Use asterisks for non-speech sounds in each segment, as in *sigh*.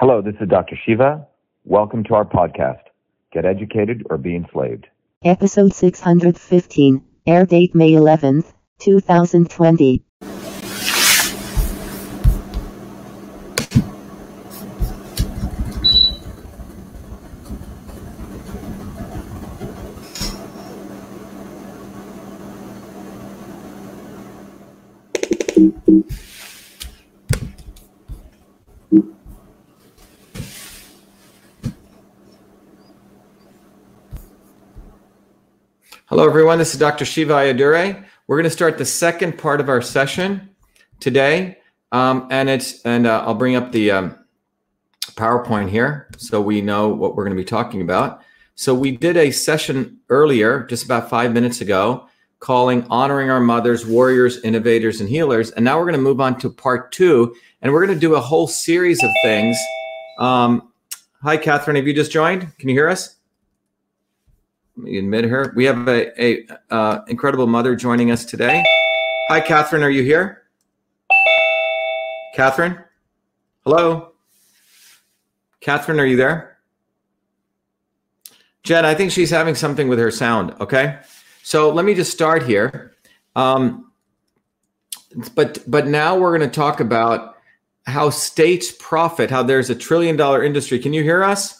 Hello, this is Dr. Shiva. Welcome to our podcast, Get Educated or Be Enslaved. Episode 615, air date May 11th, 2020. Hello, everyone. This is Dr. Shiva Ayyadurai. We're going to start the second part of our session today, um, and it's and uh, I'll bring up the um, PowerPoint here so we know what we're going to be talking about. So we did a session earlier, just about five minutes ago, calling "Honoring Our Mothers, Warriors, Innovators, and Healers," and now we're going to move on to part two, and we're going to do a whole series of things. Um, hi, Catherine. Have you just joined? Can you hear us? Admit her. We have a, a uh, incredible mother joining us today. Hi, Catherine. Are you here? Catherine? Hello? Catherine, are you there? Jen, I think she's having something with her sound. Okay. So let me just start here. Um, but but now we're going to talk about how states profit, how there's a trillion dollar industry. Can you hear us?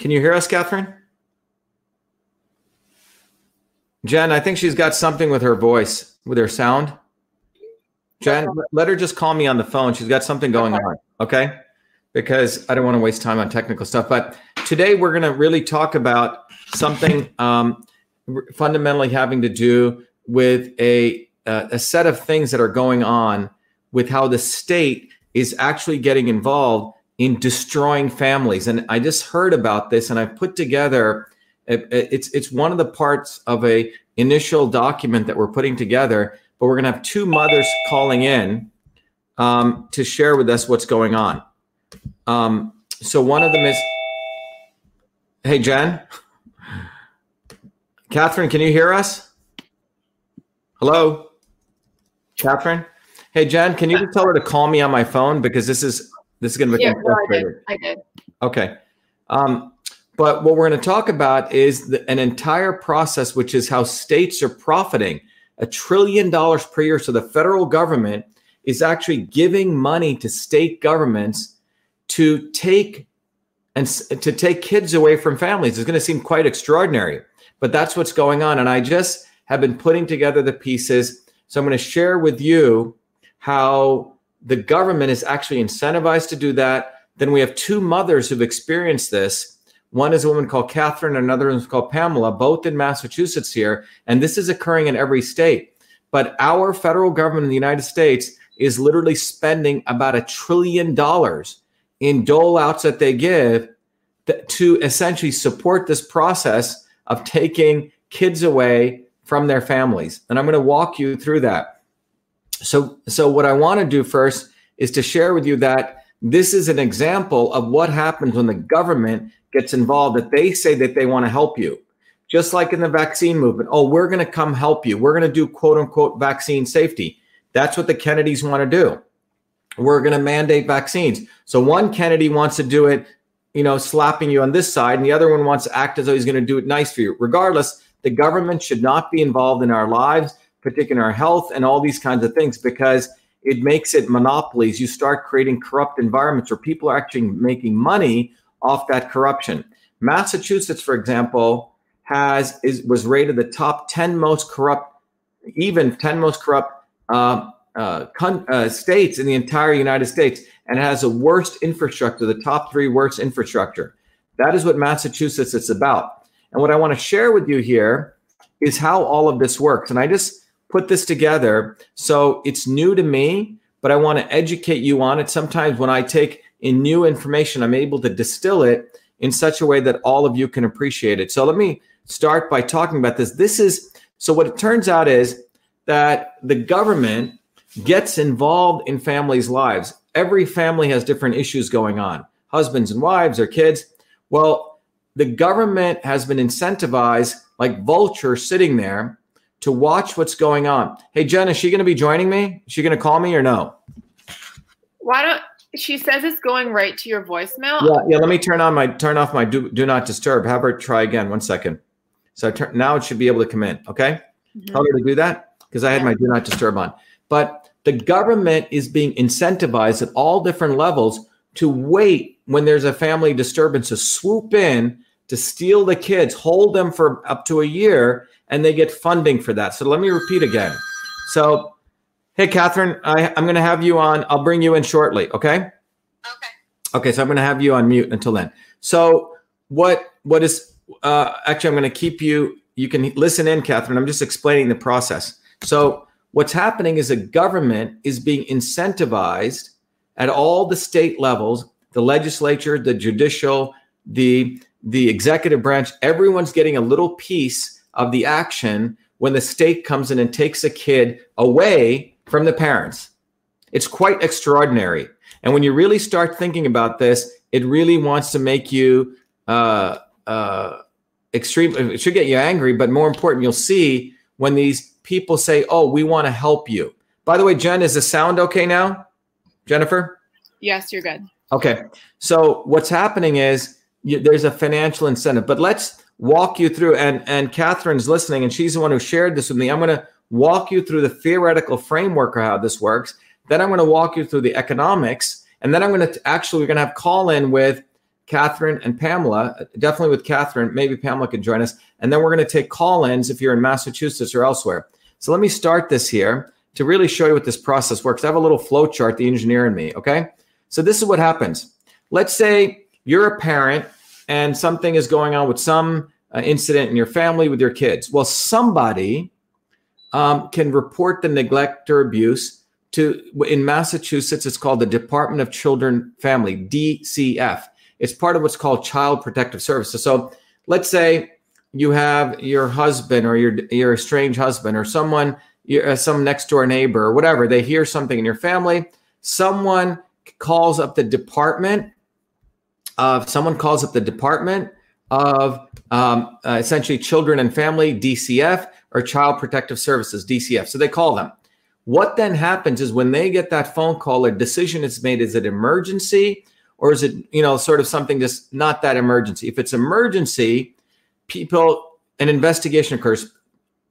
Can you hear us, Catherine? Jen, I think she's got something with her voice, with her sound. Jen, let her just call me on the phone. She's got something going on. Okay. Because I don't want to waste time on technical stuff. But today we're going to really talk about something um, fundamentally having to do with a, uh, a set of things that are going on with how the state is actually getting involved in destroying families. And I just heard about this, and I've put together. It's it's one of the parts of a initial document that we're putting together. But we're to have two mothers calling in um, to share with us what's going on. Um, so one of them is, hey Jen, Catherine, can you hear us? Hello, Catherine. Hey Jen, can you just tell her to call me on my phone because this is this is going to become yeah, no, I did. I did. Okay. Um, but what we're going to talk about is the, an entire process, which is how states are profiting a trillion dollars per year. So the federal government is actually giving money to state governments to take and to take kids away from families. It's going to seem quite extraordinary, but that's what's going on. And I just have been putting together the pieces. So I'm going to share with you how the government is actually incentivized to do that. Then we have two mothers who've experienced this. One is a woman called Catherine, another is called Pamela, both in Massachusetts here. And this is occurring in every state. But our federal government in the United States is literally spending about a trillion dollars in dole outs that they give to essentially support this process of taking kids away from their families. And I'm going to walk you through that. So, so what I want to do first is to share with you that this is an example of what happens when the government gets involved. That they say that they want to help you, just like in the vaccine movement. Oh, we're going to come help you. We're going to do quote unquote vaccine safety. That's what the Kennedys want to do. We're going to mandate vaccines. So one Kennedy wants to do it, you know, slapping you on this side, and the other one wants to act as though he's going to do it nice for you. Regardless, the government should not be involved in our lives particular health and all these kinds of things because it makes it monopolies. You start creating corrupt environments where people are actually making money off that corruption. Massachusetts, for example, has is was rated the top 10 most corrupt, even 10 most corrupt uh, uh, con- uh, states in the entire United States, and has the worst infrastructure, the top three worst infrastructure. That is what Massachusetts is about. And what I want to share with you here is how all of this works. And I just put this together. So it's new to me, but I want to educate you on it. Sometimes when I take in new information, I'm able to distill it in such a way that all of you can appreciate it. So let me start by talking about this. This is so what it turns out is that the government gets involved in families' lives. Every family has different issues going on husbands and wives or kids. Well, the government has been incentivized like vultures sitting there to watch what's going on. Hey, Jen, is she going to be joining me? Is she going to call me or no? Why don't she says it's going right to your voicemail? Yeah, yeah. Let me turn on my turn off my do, do not disturb. Have her try again. One second. So turn, now it should be able to come in. Okay. Mhm. Tell her to do that because I had my do not disturb on. But the government is being incentivized at all different levels to wait when there's a family disturbance to swoop in to steal the kids, hold them for up to a year, and they get funding for that. So let me repeat again. So, hey, Catherine, I, I'm going to have you on. I'll bring you in shortly. Okay. Okay. Okay, so I'm going to have you on mute until then. So what what is uh, actually I'm going to keep you. You can listen in, Catherine. I'm just explaining the process. So what's happening is a government is being incentivized at all the state levels, the legislature, the judicial, the the executive branch. Everyone's getting a little piece of the action when the state comes in and takes a kid away from the parents. It's quite extraordinary. And when you really start thinking about this, it really wants to make you uh, uh, extreme. It should get you angry, but more important, you'll see when these people say, "Oh, we want to help you." By the way, Jen, is the sound okay now? Jennifer? Yes, you're good. Okay. So what's happening is you, there's a financial incentive, but let's walk you through. And and Catherine's listening, and she's the one who shared this with me. I'm going to walk you through the theoretical framework of how this works. Then I'm going to walk you through the economics, and then I'm going to actually we're going to have call in with Catherine and Pamela. Definitely with Catherine. Maybe Pamela can join us, and then we're going to take call ins if you're in Massachusetts or elsewhere. So let me start this here to really show you what this process works. I have a little flow chart, the engineer in me. Okay. So this is what happens. Let's say you're a parent and something is going on with some uh, incident in your family with your kids. Well, somebody um, can report the neglect or abuse to in Massachusetts. It's called the Department of Children Family DCF. It's part of what's called Child Protective Services. So let's say you have your husband or your your estranged husband or someone uh, some next door neighbor or whatever. They hear something in your family. Someone calls up the department of someone calls up the department of um, uh, essentially children and family DCF or child protective services DCF. So they call them. What then happens is when they get that phone call, a decision is made: is it emergency or is it you know sort of something that's not that emergency? If it's emergency, people an investigation occurs.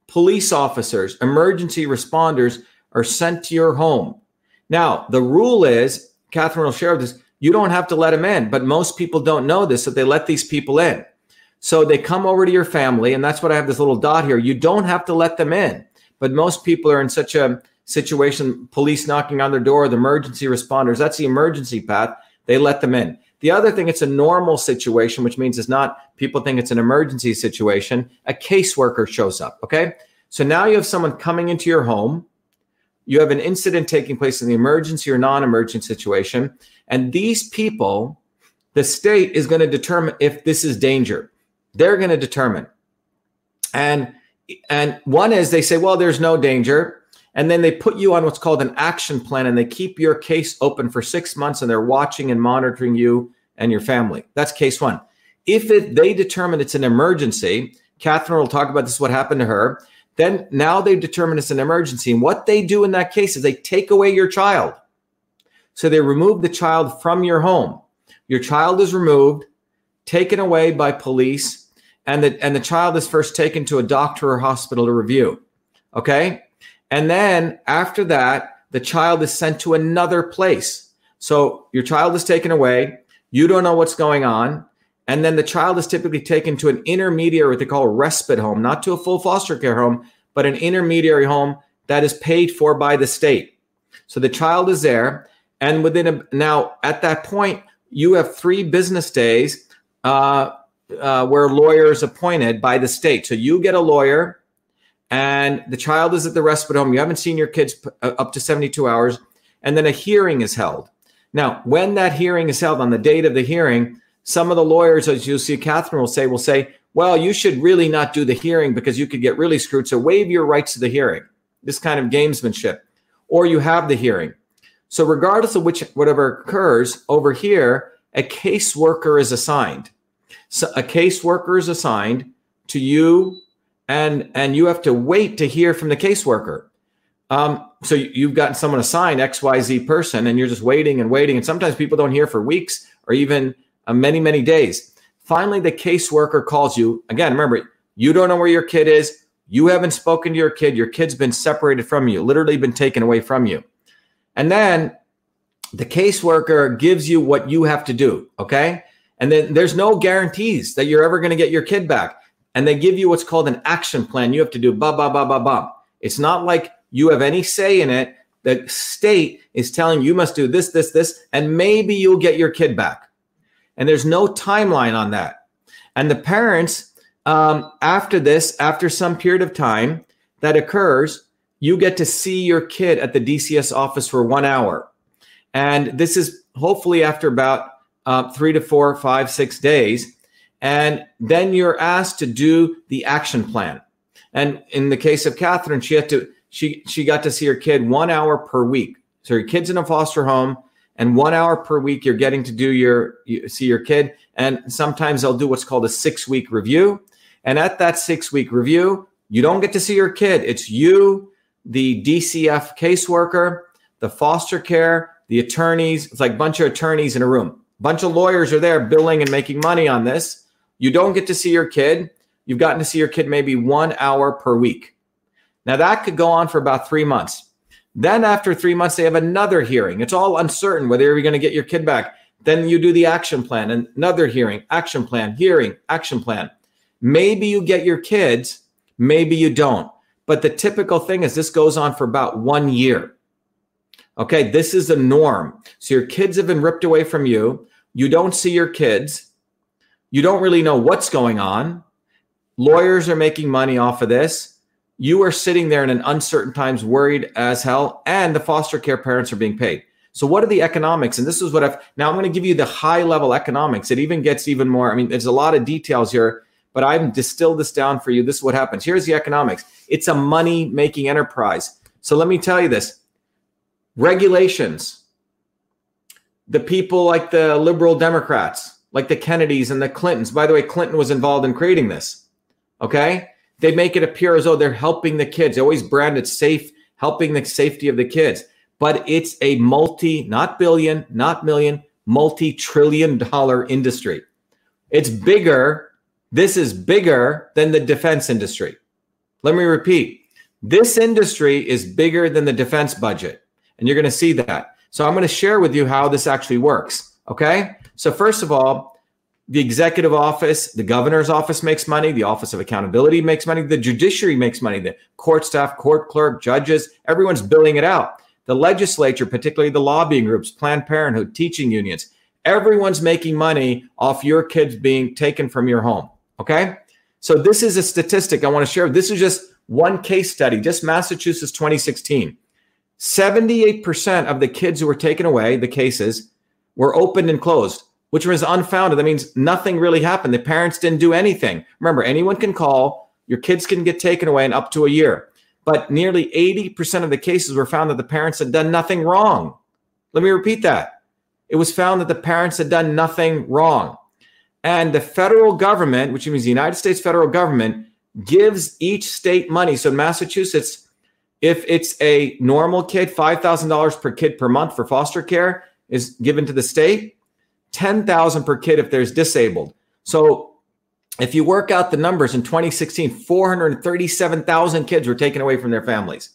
Police officers, emergency responders are sent to your home. Now the rule is, Catherine will share this you don't have to let them in. But most people don't know this, that they let these people in. So they come over to your family, and that's what I have this little dot here. You don't have to let them in. But most people are in such a situation, police knocking on their door, the emergency responders, that's the emergency path. They let them in. The other thing, it's a normal situation, which means it's not, people think it's an emergency situation. A caseworker shows up. Okay. So now you have someone coming into your home. You have an incident taking place in the emergency or non emergent situation. And these people, the state is going to determine if this is danger. They're going to determine. And and one is they say, well, there's no danger. And then they put you on what's called an action plan and they keep your case open for six months and they're watching and monitoring you and your family. That's case one. If it, they determine it's an emergency, Catherine will talk about this, what happened to her. Then now they determine it's an emergency. And what they do in that case is they take away your child. So they remove the child from your home. Your child is removed, taken away by police, and the, and the child is first taken to a doctor or hospital to review. Okay. And then after that, the child is sent to another place. So your child is taken away. You don't know what's going on. And then the child is typically taken to an intermediary, what they call respite home, not to a full foster care home, but an intermediary home that is paid for by the state. So the child is there. And within a, now at that point, you have three business days uh, uh, where lawyers appointed by the state. So you get a lawyer, and the child is at the respite home. You haven't seen your kids p- uh, up to 72 hours, and then a hearing is held. Now, when that hearing is held on the date of the hearing, some of the lawyers, as you'll see, Catherine will say, will say, well, you should really not do the hearing because you could get really screwed. So waive your rights to the hearing. This kind of gamesmanship. Or you have the hearing. So regardless of which whatever occurs over here, a caseworker is assigned. So a caseworker is assigned to you, and and you have to wait to hear from the caseworker. Um, so you've gotten someone assigned XYZ person and you're just waiting and waiting. And sometimes people don't hear for weeks or even uh, many, many days. Finally, the caseworker calls you. Again, remember, you don't know where your kid is. You haven't spoken to your kid. Your kid's been separated from you, literally been taken away from you. And then the caseworker gives you what you have to do. Okay. And then there's no guarantees that you're ever going to get your kid back. And they give you what's called an action plan. You have to do ba ba ba ba ba. It's not like you have any say in it. The state is telling you, must do this, this, this, and maybe you'll get your kid back. And there's no timeline on that. And the parents, um, after this, after some period of time that occurs, you get to see your kid at the DCF office for one hour. And this is hopefully after about uh, three to four, five, six days. And then you're asked to do the action plan. And in the case of Catherine, she had to she she got to see her kid one hour per week. So your kid's in a foster home, and one hour per week you're getting to do your you see your kid. And sometimes they'll do what's called a six week review. And at that six week review, you don't get to see your kid. It's you, the DCF caseworker, the foster care, the attorneys. It's like a bunch of attorneys in a room. A bunch of lawyers are there billing and making money on this. You don't get to see your kid. You've gotten to see your kid maybe one hour per week. Now, that could go on for about three months. Then, after three months, they have another hearing. It's all uncertain whether you're going to get your kid back. Then you do the action plan, another hearing, action plan, hearing, action plan. Maybe you get your kids, maybe you don't. But the typical thing is this goes on for about one year. Okay, this is the norm. So your kids have been ripped away from you. You don't see your kids. You don't really know what's going on. Lawyers are making money off of this. You are sitting there in an uncertain times, worried as hell, and the foster care parents are being paid. So, what are the economics? And this is what I've now I'm going to give you the high level economics. It even gets even more. I mean, there's a lot of details here, but I've distilled this down for you. This is what happens. Here's the economics it's a money making enterprise. So, let me tell you this regulations. The people like the liberal Democrats, like the Kennedys and the Clintons. By the way, Clinton was involved in creating this. Okay. They make it appear as though they're helping the kids. They always brand it safe, helping the safety of the kids. But it's a multi, not billion, not million, multi trillion dollar industry. It's bigger. This is bigger than the defense industry. Let me repeat this industry is bigger than the defense budget. And you're going to see that. So I'm going to share with you how this actually works. Okay. So, first of all, the executive office, the governor's office makes money, the office of accountability makes money, the judiciary makes money, the court staff, court clerk, judges, everyone's billing it out. The legislature, particularly the lobbying groups, Planned Parenthood, teaching unions, everyone's making money off your kids being taken from your home. Okay. So this is a statistic I want to share. This is just one case study, just Massachusetts 2016. 78% of the kids who were taken away, the cases, were opened and closed which was unfounded. That means nothing really happened. The parents didn't do anything. Remember, anyone can call, your kids can get taken away in up to a year. But nearly 80% of the cases were found that the parents had done nothing wrong. Let me repeat that. It was found that the parents had done nothing wrong. And the federal government, which means the United States federal government, gives each state money. So Massachusetts, if it's a normal kid, $5,000 per kid per month for foster care is given to the state 10,000 per kid if there's disabled. So if you work out the numbers in 2016, 437,000 kids were taken away from their families.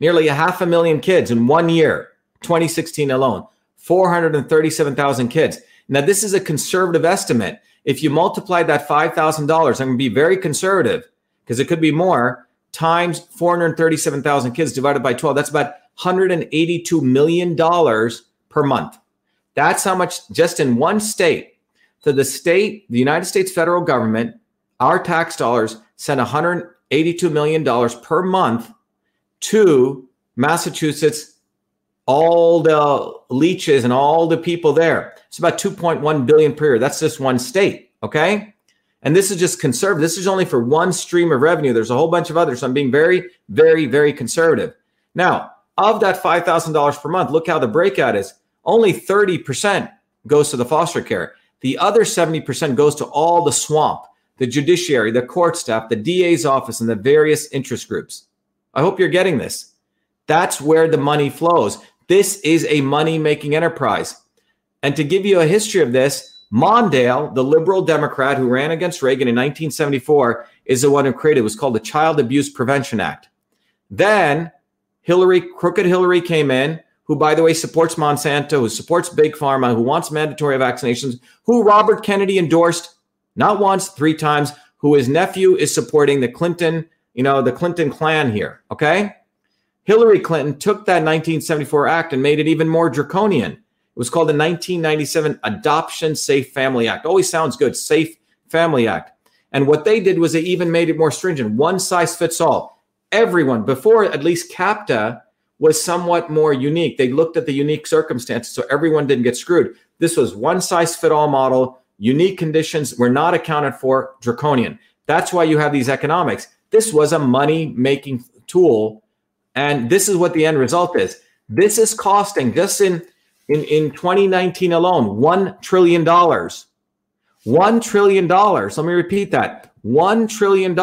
Nearly a half a million kids in one year, 2016 alone. 437,000 kids. Now, this is a conservative estimate. If you multiply that $5,000, I'm going to be very conservative because it could be more, times 437,000 kids divided by 12. That's about $182 million per month. That's how much just in one state. To the state, the United States federal government, our tax dollars send $182 million per month to Massachusetts, all the leeches and all the people there. It's about 2.1 billion per year. That's just one state. Okay. And this is just conservative. This is only for one stream of revenue. There's a whole bunch of others. So I'm being very, very, very conservative. Now, of that $5,000 per month, look how the breakout is only 30% goes to the foster care. The other 70% goes to all the swamp, the judiciary, the court staff, the DA's office, and the various interest groups. I hope you're getting this. That's where the money flows. This is a money making enterprise. And to give you a history of this, Mondale, the liberal Democrat who ran against Reagan in 1974, is the one who created it. Was called the Child Abuse Prevention Act. Then Hillary, crooked Hillary came in, who, by the way, supports Monsanto, who supports Big Pharma, who wants mandatory vaccinations, who Robert Kennedy endorsed not once, three times, who his nephew is supporting the Clinton, you know, the Clinton clan here. Okay. Hillary Clinton took that 1974 act and made it even more draconian. It was called the 1997 Adoption Safe Family Act. Always sounds good. Safe Family Act. And what they did was they even made it more stringent. One size fits all. Everyone, before at least CAPTA was somewhat more unique. They looked at the unique circumstances so everyone didn't get screwed. This was one size fit all model. Unique conditions were not accounted for, draconian. That's why you have these economics. This was a money making tool and this is what the end result is. This is costing just in in, in 2019 alone, $1 trillion. $1 trillion. Let me repeat that. $1 trillion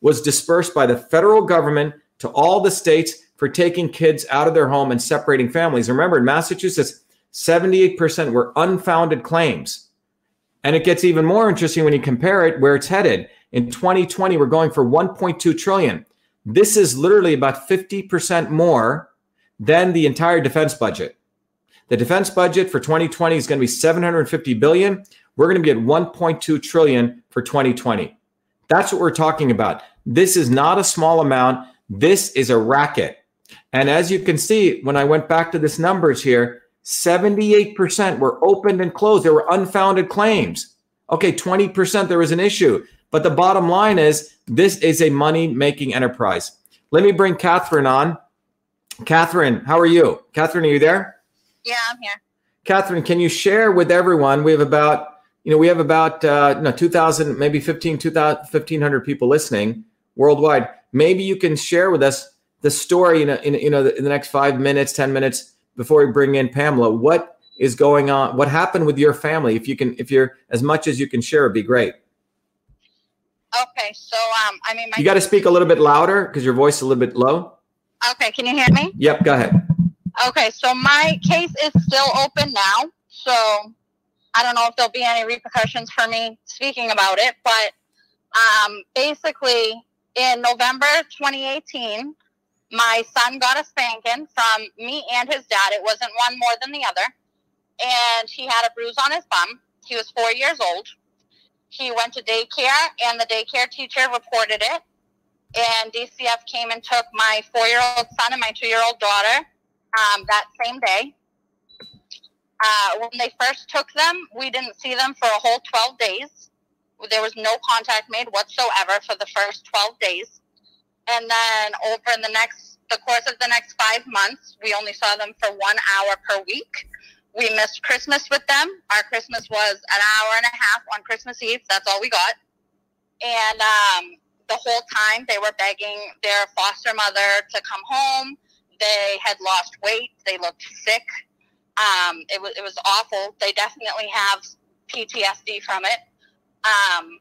was dispersed by the federal government to all the states for taking kids out of their home and separating families. Remember, in Massachusetts, 78% were unfounded claims. And it gets even more interesting when you compare it where it's headed. In 2020, we're going for 1.2 trillion. This is literally about 50% more than the entire defense budget. The defense budget for 2020 is going to be 750 billion. We're going to be at 1.2 trillion for 2020. That's what we're talking about. This is not a small amount. This is a racket. And as you can see, when I went back to this numbers here, 78% were opened and closed. There were unfounded claims. Okay, 20% there was an issue. But the bottom line is this is a money making enterprise. Let me bring Catherine on. Catherine, how are you? Catherine, are you there? Yeah, I'm here. Catherine, can you share with everyone? We have about, you know, we have about, uh, no, 2,000, maybe 15, 2,000, 1,500 people listening worldwide. Maybe you can share with us the story in, a, in you know, in the next five minutes, 10 minutes before we bring in Pamela. What is going on? What happened with your family? If you can, if you're as much as you can share, it'd be great. Okay, so um, I mean, my You got to speak a little bit louder because your voice is a little bit low. Okay, can you hear me? Yep, go ahead. Okay, so my case is still open now. So I don't know if there'll be any repercussions for me speaking about it, but um, basically in November 2018, my son got a spanking from me and his dad. It wasn't one more than the other. And he had a bruise on his bum. He was four years old. He went to daycare, and the daycare teacher reported it. And DCF came and took my four year old son and my two year old daughter um, that same day. Uh, when they first took them, we didn't see them for a whole 12 days. There was no contact made whatsoever for the first 12 days. And then over in the next, the course of the next five months, we only saw them for one hour per week. We missed Christmas with them. Our Christmas was an hour and a half on Christmas Eve. That's all we got. And um, the whole time they were begging their foster mother to come home. They had lost weight. They looked sick. Um, it was it was awful. They definitely have PTSD from it. Um,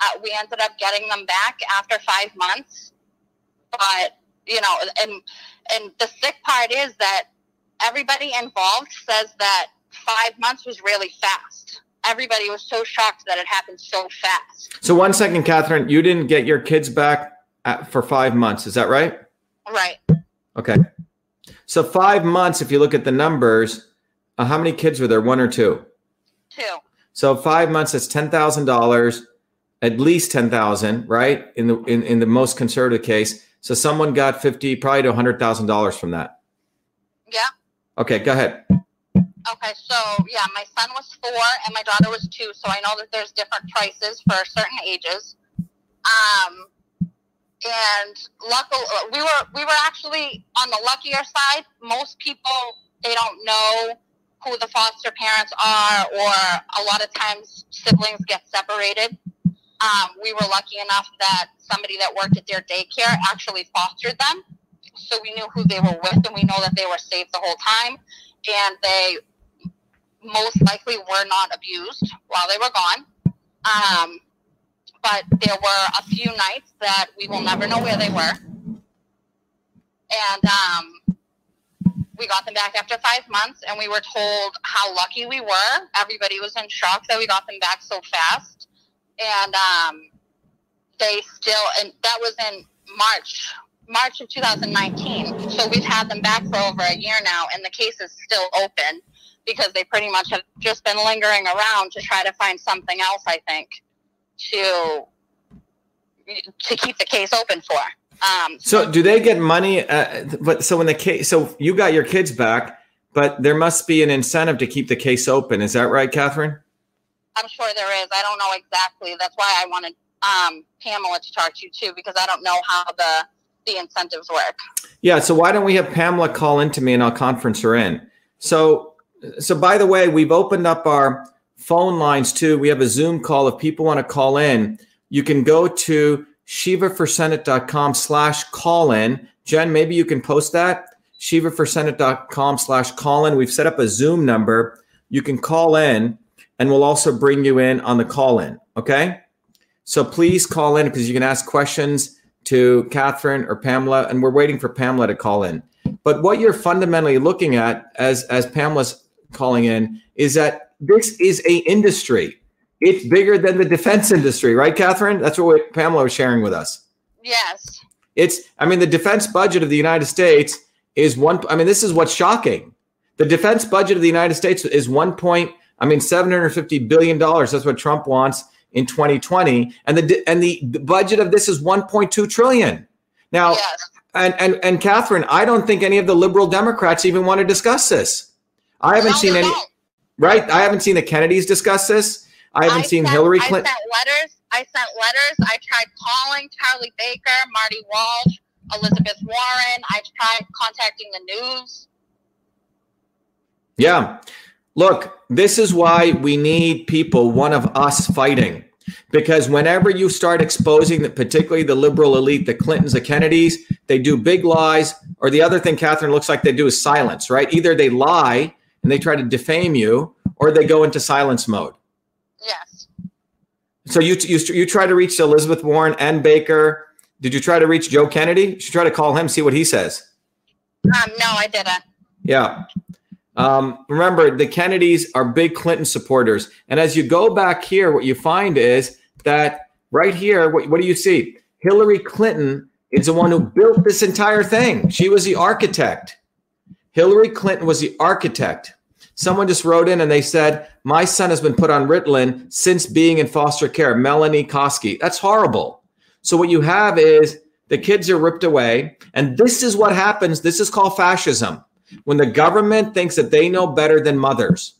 uh, we ended up getting them back after five months, but you know, and and the sick part is that everybody involved says that five months was really fast. Everybody was so shocked that it happened so fast. So one second, Catherine, you didn't get your kids back at, for five months. Is that right? Right. Okay. So five months, if you look at the numbers, uh, how many kids were there? One or two? Two. So five months, that's ten thousand dollars, at least ten thousand, right? In the in, in the most conservative case. So someone got fifty, probably to hundred thousand dollars from that. Yeah. Okay, go ahead. Okay, so yeah, my son was four and my daughter was two, so I know that there's different prices for certain ages. Um, and luckily, we were we were actually on the luckier side. Most people they don't know who the foster parents are, or a lot of times siblings get separated. Um, we were lucky enough that somebody that worked at their daycare actually fostered them, so we knew who they were with, and we know that they were safe the whole time, and they most likely were not abused while they were gone. Um, but there were a few nights that we will never know where they were. and um, we got them back after five months, and we were told how lucky we were. Everybody was in shock that we got them back so fast, and um, they still, and that was in March. March of 2019. So we've had them back for over a year now, and the case is still open because they pretty much have just been lingering around to try to find something else. I think to to keep the case open for. Um, So do they get money? Uh, but so when the case, so you got your kids back, but there must be an incentive to keep the case open. Is that right, Catherine? I'm sure there is. I don't know exactly. That's why I wanted um, Pamela to talk to you too, because I don't know how the the incentives work. Yeah. So why don't we have Pamela call into me and I'll conference her in. So, so by the way, we've opened up our phone lines too. We have a Zoom call. If people want to call in, you can go to shivaforsenate.com slash call in. Jen, maybe you can post that. shivaforsenate.com slash call in. We've set up a Zoom number. You can call in and we'll also bring you in on the call in. Okay. So please call in because you can ask questions to Catherine or Pamela, and we're waiting for Pamela to call in. But what you're fundamentally looking at as as Pamela's calling in is that this is a industry. It's bigger than the defense industry, right, Catherine? That's what Pamela was sharing with us. Yes. It's, I mean, the defense budget of the United States is one. I mean, this is what's shocking. The defense budget of the United States is one point. I mean, seven hundred fifty billion dollars. That's what Trump wants in 2020, and the and the budget of this is 1.2 trillion. Now, Yes. and and and Catherine, I don't think any of the liberal Democrats even want to discuss this. I haven't No, seen any. don't. Right? I haven't seen the Kennedys discuss this. I haven't seen sent- Hillary I Clinton. sent letters. I sent letters. I tried calling Charlie Baker, Marty Walsh, Elizabeth Warren. I tried contacting the news. Yeah. Look, this is why we need people, one of us fighting. Because whenever you start exposing that, particularly the liberal elite, the Clintons, the Kennedys, they do big lies. Or the other thing, Catherine, looks like they do is silence, right? Either they lie and they try to defame you, or they go into silence mode. Yes. So you you you try to reach Elizabeth Warren and Baker. Did you try to reach Joe Kennedy? You should try to call him, see what he says. Um, no, I didn't. Yeah. Um, remember, the Kennedys are big Clinton supporters. And as you go back here, what you find is that right here, what, what do you see? Hillary Clinton is the one who built this entire thing. She was the architect. Hillary Clinton was the architect. Someone just wrote in and they said, My son has been put on Ritalin since being in foster care. Melanie Koski. That's horrible. So, what you have is the kids are ripped away. And this is what happens. This is called fascism when the government thinks that they know better than mothers.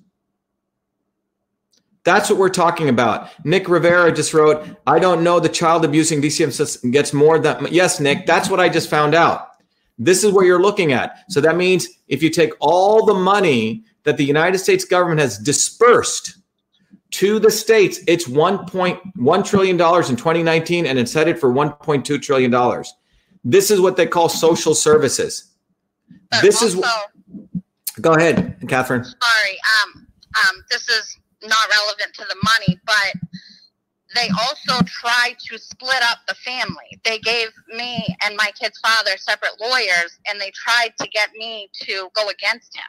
That's what we're talking about. Nick Rivera just wrote, I don't know the child abusing DCM gets more than. Yes, Nick, that's what I just found out. This is what you're looking at. So that means if you take all the money that the United States government has dispersed to the states, it's $1.1 trillion in 2019 and it's headed for $1.2 trillion. This is what they call social services. But This is- also, Go ahead, Catherine. sorry. Um, um, this is not relevant to the money, but they also tried to split up the family. They gave me and my kid's father separate lawyers, and they tried to get me to go against him.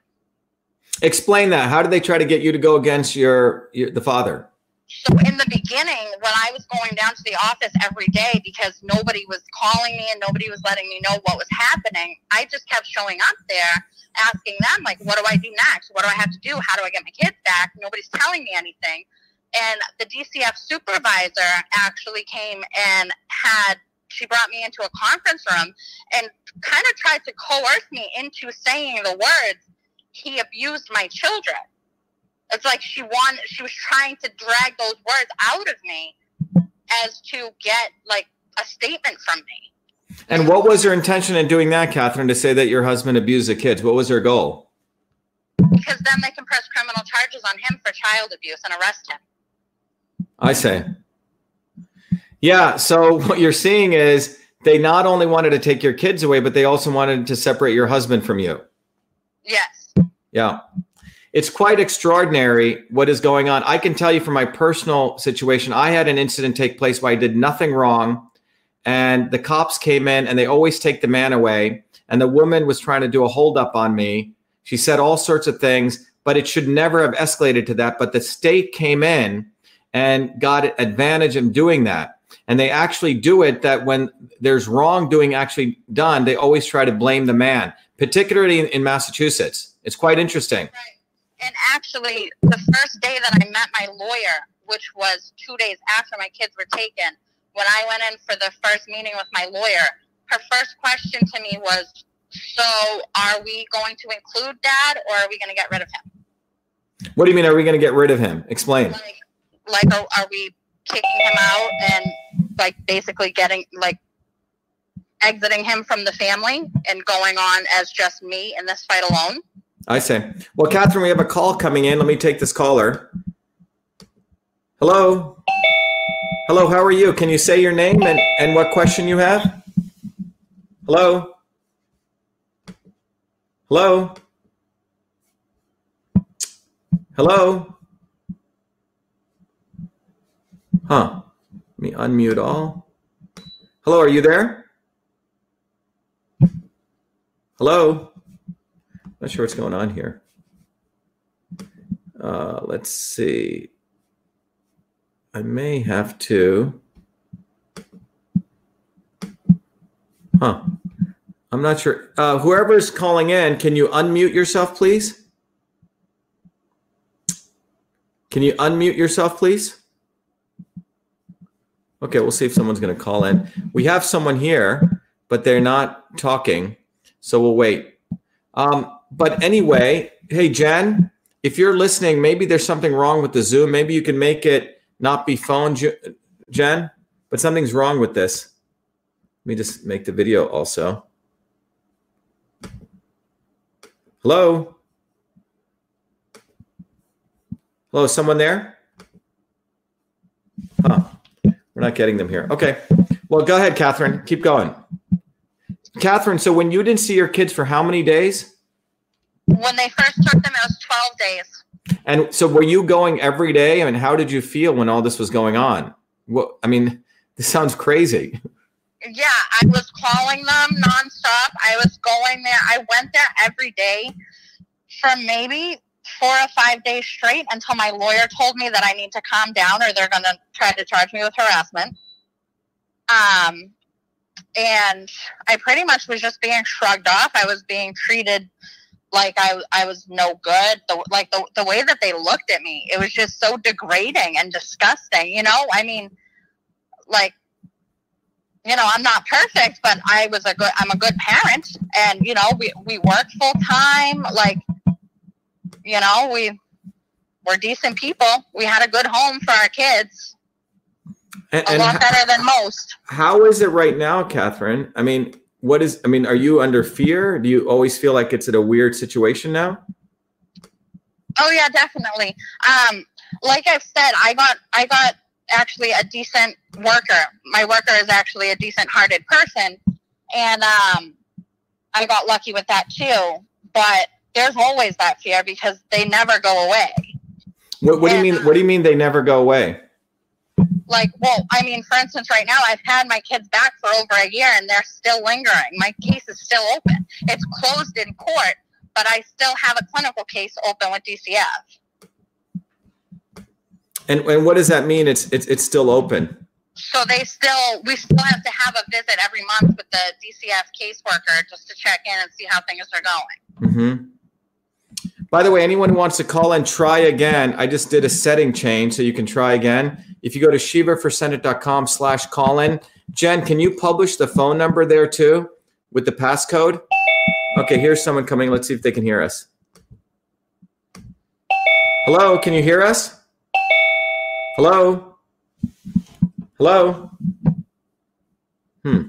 Explain that. How did they try to get you to go against your, your the father? So in the beginning, when I was going down to the office every day because nobody was calling me and nobody was letting me know what was happening, I just kept showing up there asking them like, "What do I do next? What do I have to do? How do I get my kids back?" Nobody's telling me anything. And the DCF supervisor actually came and had she brought me into a conference room and kind of tried to coerce me into saying the words, "He abused my children." It's like she wanted, she was trying to drag those words out of me as to get like a statement from me. And what was her intention in doing that, Catherine, to say that your husband abused the kids? What was her goal? Because then they can press criminal charges on him for child abuse and arrest him. I say. Yeah. So *laughs* what you're seeing is they not only wanted to take your kids away, but they also wanted to separate your husband from you. Yes. Yeah. It's quite extraordinary what is going on. I can tell you from my personal situation, I had an incident take place where I did nothing wrong. and the cops came in and they always take the man away. And the woman was trying to do a holdup on me. She said all sorts of things, but it should never have escalated to that. But the state came in and got advantage in doing that. And they actually do it that when there's wrongdoing actually done, they always try to blame the man, particularly in, in Massachusetts. It's quite interesting. Right. And actually, the first day that I met my lawyer, which was two days after my kids were taken, when I went in for the first meeting with my lawyer, her first question to me was, "So, are we going to include Dad, or are we going to get rid of him?" What do you mean? Are we going to get rid of him? Explain. Like, like are, are we kicking him out and like basically getting like exiting him from the family and going on as just me in this fight alone? I say. Well, Catherine, we have a call coming in. Let me take this caller. Hello. Hello, how are you? Can you say your name and, and what question you have? Hello? Hello? Hello? Huh. Let me unmute all. Hello, are you there? Hello? Not sure what's going on here. Uh, let's see. I may have to. Huh. I'm not sure. Uh, whoever's calling in, can you unmute yourself, please? Can you unmute yourself, please? Okay, we'll see if someone's going to call in. We have someone here, but they're not talking, so we'll wait. Um, but anyway, hey, Jen, if you're listening, maybe there's something wrong with the Zoom. Maybe you can make it not be phone, Jen, but something's wrong with this. Let me just make the video also. Hello? Hello, someone there? Huh. We're not getting them here. Okay. Well, go ahead, Catherine. Keep going. Catherine, so when you didn't see your kids for how many days? When they first took them, it was 12 days. And so were you going every day? I mean, how did you feel when all this was going on? Well, I mean, *laughs* this sounds crazy. Yeah, I was calling them nonstop. I was going there. I went there every day for maybe four or five days straight until my lawyer told me that I need to calm down or they're going to try to charge me with harassment. Um, and I pretty much was just being shrugged off. I was being treated like I I was no good. The like the the way that they looked at me, it was just so degrading and disgusting. You know, I mean, like, you know, I'm not perfect, but I was a good. I'm a good parent, and you know, we we work full time. Like, you know, we we're decent people. We had a good home for our kids. And, a lot better than most. How is it right now, Catherine? I mean, what is i mean are you under fear? Do you always feel like it's in a weird situation now? Oh yeah definitely. Um like i've said i got i got actually a decent worker. My worker is actually a decent hearted person and um i got lucky with that too. But there's always that fear because they never go away. What, what and, do you mean what do you mean they never go away like, well, I mean, for instance, right now I've had my kids back for over a year and they're still lingering. My case is still open. It's closed in court, but I still have a clinical case open with DCF. And and what does that mean? It's it's it's still open. So they still we still have to have a visit every month with the DCF caseworker just to check in and see how things are going. Mm-hmm. By the way, anyone who wants to call and try again, I just did a setting change so you can try again. If you go to shivaforsenate.com slash call in, Jen, can you publish the phone number there too with the passcode? Okay, here's someone coming. Let's see if they can hear us. Hello, can you hear us? Hello? Hello? Hmm.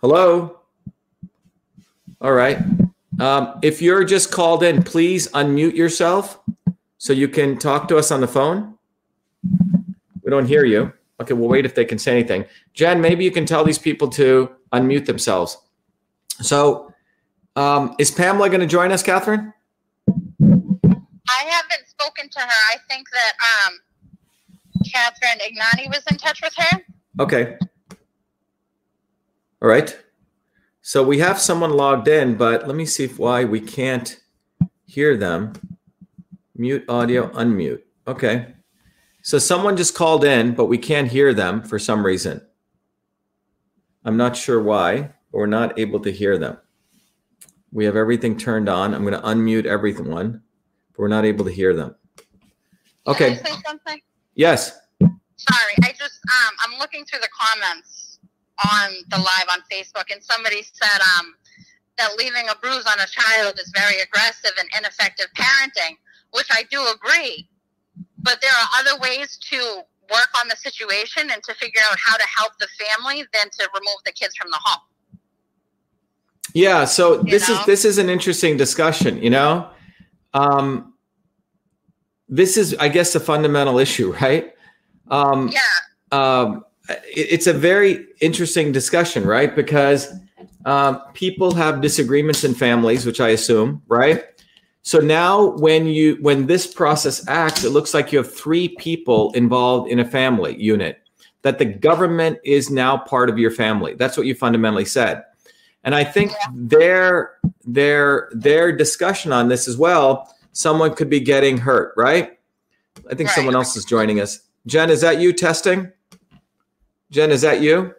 Hello? All right. Um, if you're just called in, please unmute yourself so you can talk to us on the phone. We don't hear you. Okay, we'll wait if they can say anything. Jen, maybe you can tell these people to unmute themselves. So, um, is Pamela going to join us, Catherine? I haven't spoken to her. I think that um, Catherine Ignati was in touch with her. Okay. All right. So we have someone logged in, but let me see if, why we can't hear them. Mute audio, unmute. Okay. So someone just called in, but we can't hear them for some reason. I'm not sure why, but we're not able to hear them. We have everything turned on. I'm going to unmute everyone, but we're not able to hear them. Okay. Can I say something? Yes. Sorry, I just um, I'm looking through the comments on the live on Facebook, and somebody said um, that leaving a bruise on a child is very aggressive and ineffective parenting, which I do agree. But there are other ways to work on the situation and to figure out how to help the family than to remove the kids from the home. Yeah. So You this know? is this is an interesting discussion. You know, um, this is, I guess, a fundamental issue, right? Um, Yeah, um, it- it's a very interesting discussion, right? Because um, people have disagreements in families, which I assume, right? So now, when you when this process acts, it looks like you have three people involved in a family unit. That the government is now part of your family. That's what you fundamentally said, and I think their their their discussion on this as well. Someone could be getting hurt, right? I think Right. someone else is joining us. Jen, is that you testing? Jen, is that you?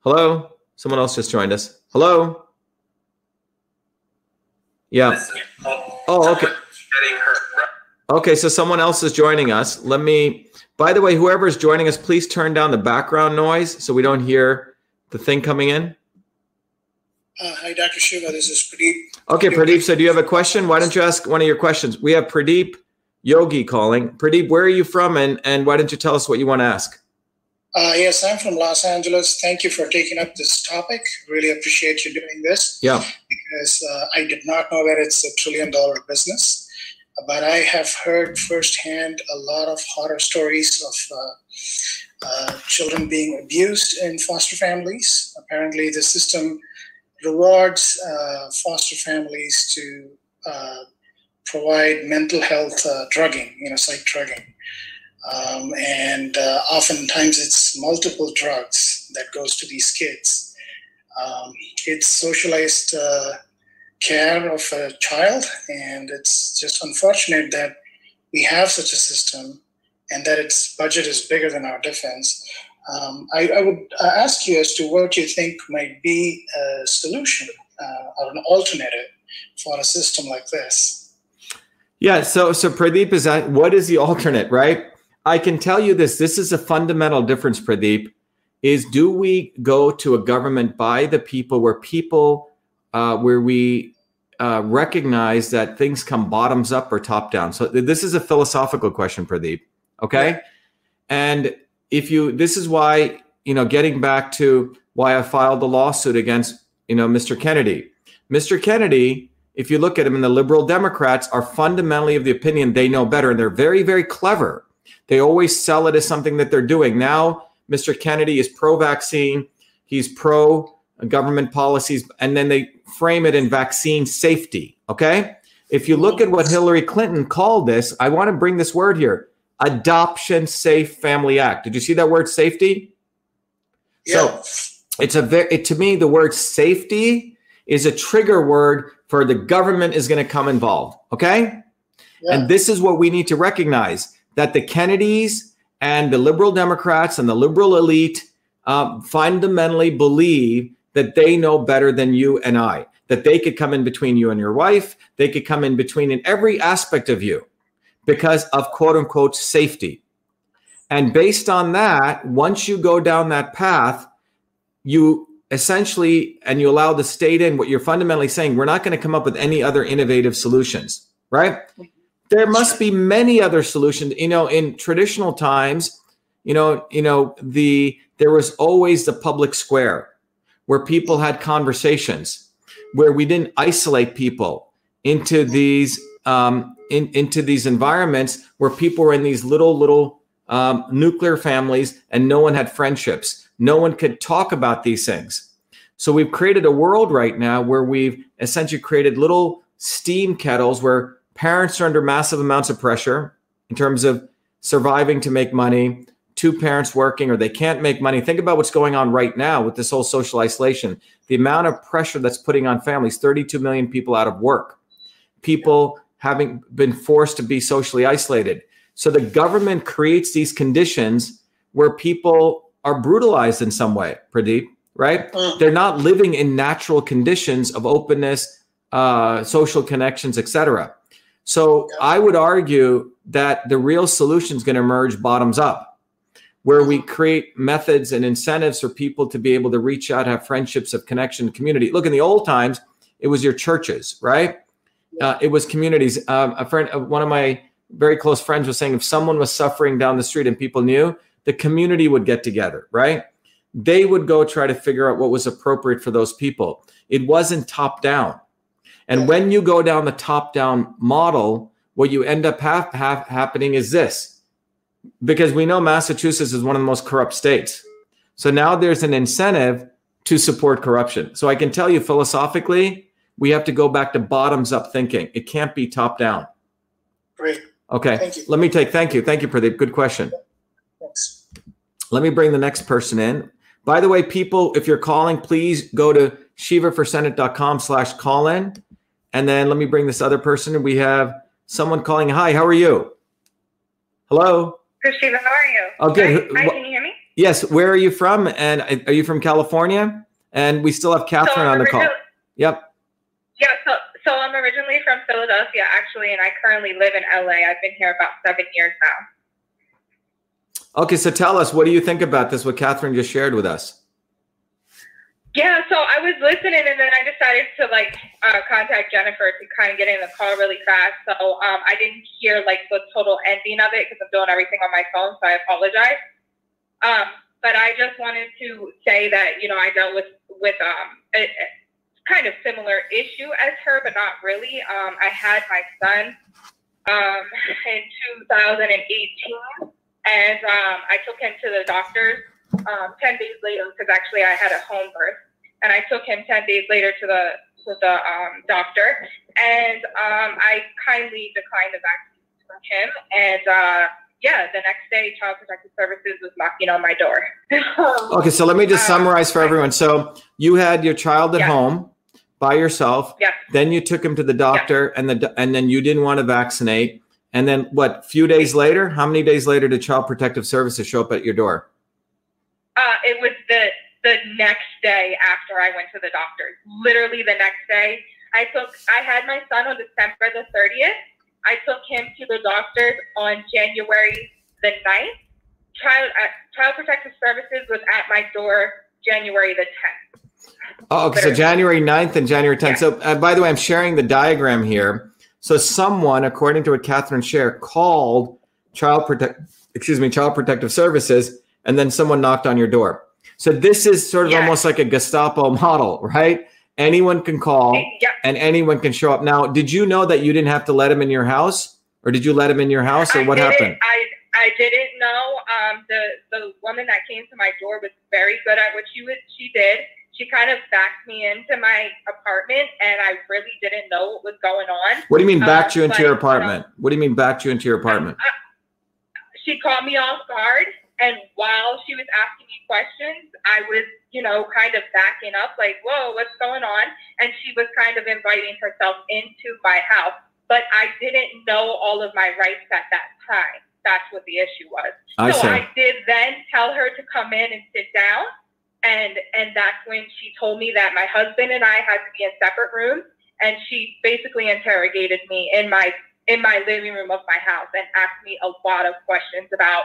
Hello? Someone else just joined us. Hello? Yeah. Oh, okay. Okay, so someone else is joining us. Let me, by the way, whoever is joining us, please turn down the background noise so we don't hear the thing coming in. Uh, hi, Dr. Shiva. This is Pradeep. Okay, Pradeep, so do you have a question? Why don't you ask one of your questions? We have Pradeep Yogi calling. Pradeep, where are you from? And, and why don't you tell us what you want to ask? Uh, yes, I'm from Los Angeles. Thank you for taking up this topic. Really appreciate you doing this Yeah. Because uh, I did not know that it's a trillion dollar business. But I have heard firsthand a lot of horror stories of uh, uh, children being abused in foster families. Apparently, the system rewards uh, foster families to uh, provide mental health drugging, you know, psych drugging. Um, and oftentimes it's multiple drugs that goes to these kids. Um, it's socialized uh, care of a child, and it's just unfortunate that we have such a system and that its budget is bigger than our defense. Um, I, I would uh, ask you as to what you think might be a solution uh, or an alternative for a system like this. Yeah. So, so Pradeep is that what is the alternate, right? I can tell you this. This is a fundamental difference, Pradeep. Is do we go to a government by the people where people, uh, where we uh, recognize that things come bottoms up or top down? So th- this is a philosophical question, Pradeep. Okay. And if you, this is why, you know, getting back to why I filed the lawsuit against, you know, Mr. Kennedy. Mr. Kennedy, if you look at him, and the liberal Democrats are fundamentally of the opinion they know better, and they're very, very clever. They always sell it as something that they're doing. Now, Mr. Kennedy is pro vaccine, he's pro government policies, and then they frame it in vaccine safety. Okay. If you look at what Hillary Clinton called this, I want to bring this word here Adoption Safe Family Act. Did you see that word safety? Yeah. It's a very, it, to me, the word safety is a trigger word for the government is going to come involved. Okay. Yeah. And this is what we need to recognize that the Kennedys and the liberal Democrats and the liberal elite um, fundamentally believe that they know better than you and I, that they could come in between you and your wife, they could come in between in every aspect of you because of quote unquote safety. And based on that, once you go down that path, you essentially and you allow the state in what you're fundamentally saying we're not going to come up with any other innovative solutions right there must be many other solutions. You know in traditional times you know you know the there was always the public square where people had conversations where we didn't isolate people into these um, in, into these environments where people were in these little little um, nuclear families and no one had friendships. No one could talk about these things. So we've created a world right now where we've essentially created little steam kettles where parents are under massive amounts of pressure in terms of surviving to make money two parents working or they can't make money. Think about what's going on right now with this whole social isolation. The amount of pressure that's putting on families 32 million people out of work, people having been forced to be socially isolated. So the government creates these conditions where people are brutalized in some way, Pradeep, right? Mm. They're not living in natural conditions of openness, uh, social connections, etc. So I would argue that the real solution is going to emerge bottoms up, where we create methods and incentives for people to be able to reach out, have friendships of connection, community. Look, in the old times, it was your churches, right? Uh, it was communities. Um, a friend, uh, one of my very close friends was saying, if someone was suffering down the street and people knew, the community would get together, right? They would go try to figure out what was appropriate for those people. It wasn't top down. And when you go down the top down model, what you end up ha- ha- happening is this because we know Massachusetts is one of the most corrupt states. So now there's an incentive to support corruption. So I can tell you philosophically, we have to go back to bottoms up thinking. It can't be top down. Great. Okay. Thank you. Let me take, thank you. Thank you, Pradeep. Good question. Thanks. Let me bring the next person in. By the way, people, if you're calling, please go to shivaforsenate.com slash call in. And then let me bring this other person. We have someone calling. Hi, how are you? Hello. Christina, how are you? Oh, good. Hi, Wh- can you hear me? Yes. Where are you from? And are you from California? And we still have Catherine on the call. Yep. Yeah, so so I'm originally from Philadelphia, actually, and I currently live in LA. I've been here about seven years now. Okay. So tell us, what do you think about this? What Catherine just shared with us? Yeah, so I was listening, and then I decided to like uh, contact Jennifer to kind of get in the call really fast. So um, I didn't hear like the total ending of it because I'm doing everything on my phone, so I apologize. Um, but I just wanted to say that you know I dealt with with um, a, a kind of similar issue as her, but not really. Um, I had my son um, in 2018, and um, I took him to the doctor's um, 10 days later because actually I had a home birth and I took him 10 days later to the to the um, doctor and um, I kindly declined the vaccine from him and uh, yeah the next day child protective services was knocking on my door *laughs* Okay. So let me just Um, summarize for everyone. So you had your child at Yeah. home by yourself. yes Then you took him to the doctor, and the and then you didn't want to vaccinate. And then what? Few days later, how many days later did Child Protective Services show up at your door? Uh, it was the the next day after I went to the doctor literally the next day I took I had my son on December the 30th I took him to the doctor's on January the 9th. Child uh, Child Protective Services was at my door January the 10th. Oh, okay. So January 9th and January 10th. So, uh, by the way, I'm sharing the diagram here. So, someone, according to what Catherine shared, called Child Protect, excuse me, Child Protective Services, and then someone knocked on your door. So, this is sort of Yes. almost like a Gestapo *laughs* model, right? Anyone can call Yep. and anyone can show up. Now, did you know that you didn't have to let him in your house, or did you let him in your house, or I what happened? I I didn't know. Um, the the woman that came to my door was very good at what she was. She did. She kind of backed me into my apartment, and I really didn't know what was going on. What do you mean backed Uh, you into your you know- apartment? What do you mean backed you into your apartment? she caught me off guard and while she was asking me questions i was you know kind of backing up like whoa what's going on? And she was kind of inviting herself into my house. But i didn't know all of my rights at that time. That's what the issue was. I so see. i did then tell her to come in and sit down. And and that's when she told me that my husband and i had to be in separate rooms. And she basically interrogated me in my in my living room of my house and asked me a lot of questions about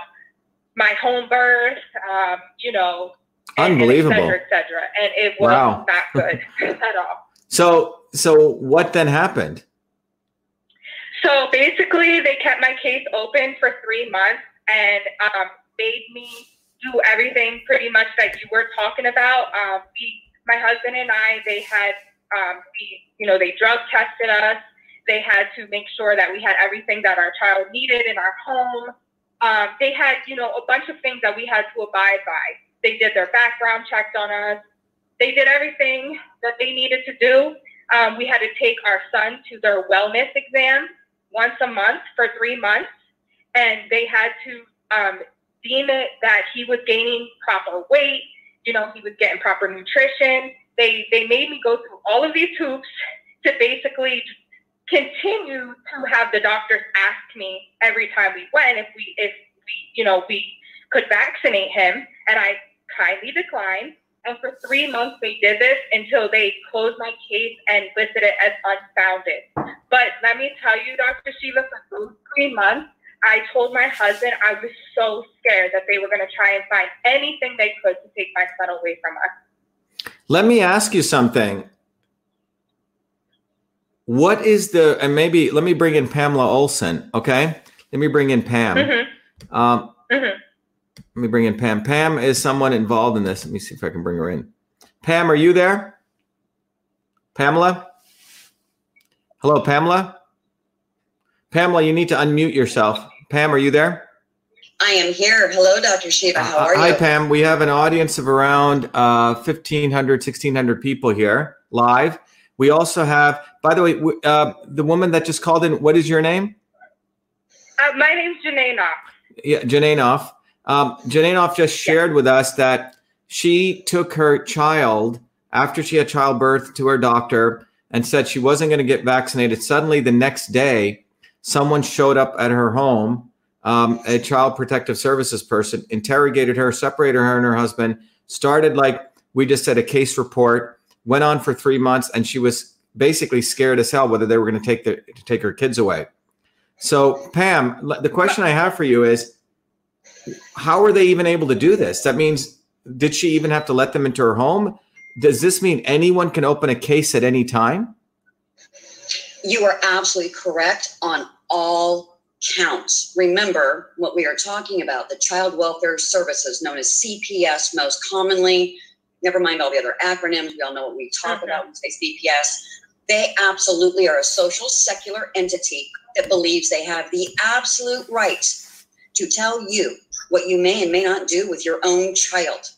my home birth, um, you know, and- Unbelievable. and et cetera, et cetera. And it was Wow. not good *laughs* at all. So, so what then happened? So basically, they kept my case open for three months and um, made me do everything pretty much that you were talking about. Um, we, my husband and I, they had, um, we, you know, they drug tested us. They had to make sure that we had everything that our child needed in our home. Um, they had, you know, a bunch of things that we had to abide by. They did their background checks on us. They did everything that they needed to do. Um, we had to take our son to their wellness exam once a month for three months, and they had to um, deem it that he was gaining proper weight. You know, he was getting proper nutrition. They they made me go through all of these hoops to basically continue to have the doctors ask me every time we went if we if we you know we could vaccinate him, and I kindly declined. And for three months, they did this until they closed my case and listed it as unfounded. But let me tell you, Dr. Shiva, for those three months, I told my husband I was so scared that they were going to try and find anything they could to take my son away from us. Let me ask you something. What is the, and maybe let me bring in Pamela Olson, okay? Let me bring in Pam. Mm-hmm. Um, Mm-hmm. Let me bring in Pam. Pam is someone involved in this. Let me see if I can bring her in. Pam, are you there? Pamela? Hello, Pamela? Pamela, you need to unmute yourself. Pam, are you there? I am here. Hello, Dr. Shiva. How are Uh, Hi, you? Pam. We have an audience of around uh, 1,500, 1,600 people here live. We also have, by the way, uh, the woman that just called in, what is your name? Uh, my name's Janae. Yeah, Jananoff. Um, Jananoff just shared with us that she took her child after she had childbirth to her doctor and said she wasn't going to get vaccinated. Suddenly, the next day, someone showed up at her home, um, a child protective services person, interrogated her, separated her and her husband, started like we just said a case report, went on for three months, and she was basically scared as hell whether they were going to take the to take her kids away. So, Pam, the question I have for you is how are they even able to do this? That means, did she even have to let them into her home? Does this mean anyone can open a case at any time? You are absolutely correct on all counts. Remember what we are talking about the Child Welfare Services, known as CPS most commonly. Never mind all the other acronyms. We all know what we talk Mhm. about when we say CPS. They absolutely are a social secular entity that believes they have the absolute right to tell you what you may and may not do with your own child.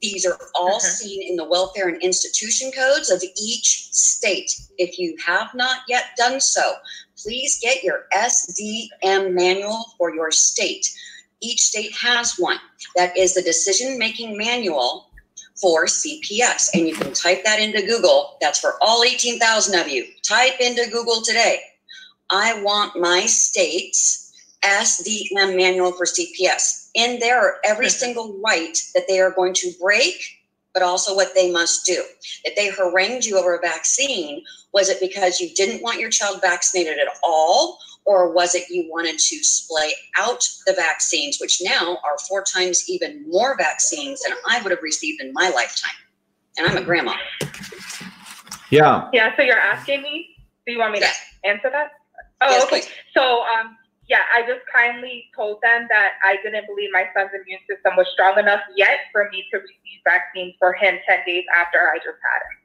These are all Mhm. seen in the welfare and institution codes of each state. If you have not yet done so, please get your SDM manual for your state. Each state has one. That is the decision making manual for CPS. And you can type that into Google. That's for all 18,000 of you. Type into Google today. I want my state's SDM manual for CPS. In there are every single right that they are going to break, but also what they must do. If they harangued you over a vaccine, was it because you didn't want your child vaccinated at all? Or was it you wanted to splay out the vaccines, which now are four times even more vaccines than I would have received in my lifetime? And I'm a grandma. Yeah. Yeah, so you're asking me? Do you want me Yes. to answer that? Oh, Yes, okay. please. So, um, yeah, I just kindly told them that I didn't believe my son's immune system was strong enough yet for me to receive vaccines for him 10 days after I just had him.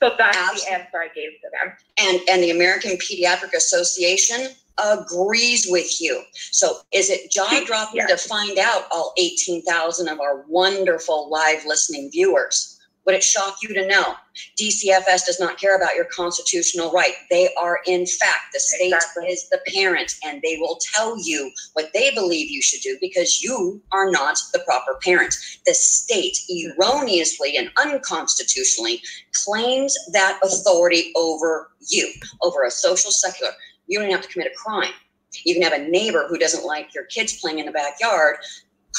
So that's Absolutely. the answer I gave to them. And, and the American Pediatric Association agrees with you. So is it jaw dropping Yeah. to find out all 18,000 of our wonderful live listening viewers? Would it shock you to know DCFS does not care about your constitutional right? They are, in fact, the state Exactly. is the parent and they will tell you what they believe you should do because you are not the proper parent. The state erroneously and unconstitutionally claims that authority over you, over a social secular. You don't have to commit a crime. You can have a neighbor who doesn't like your kids playing in the backyard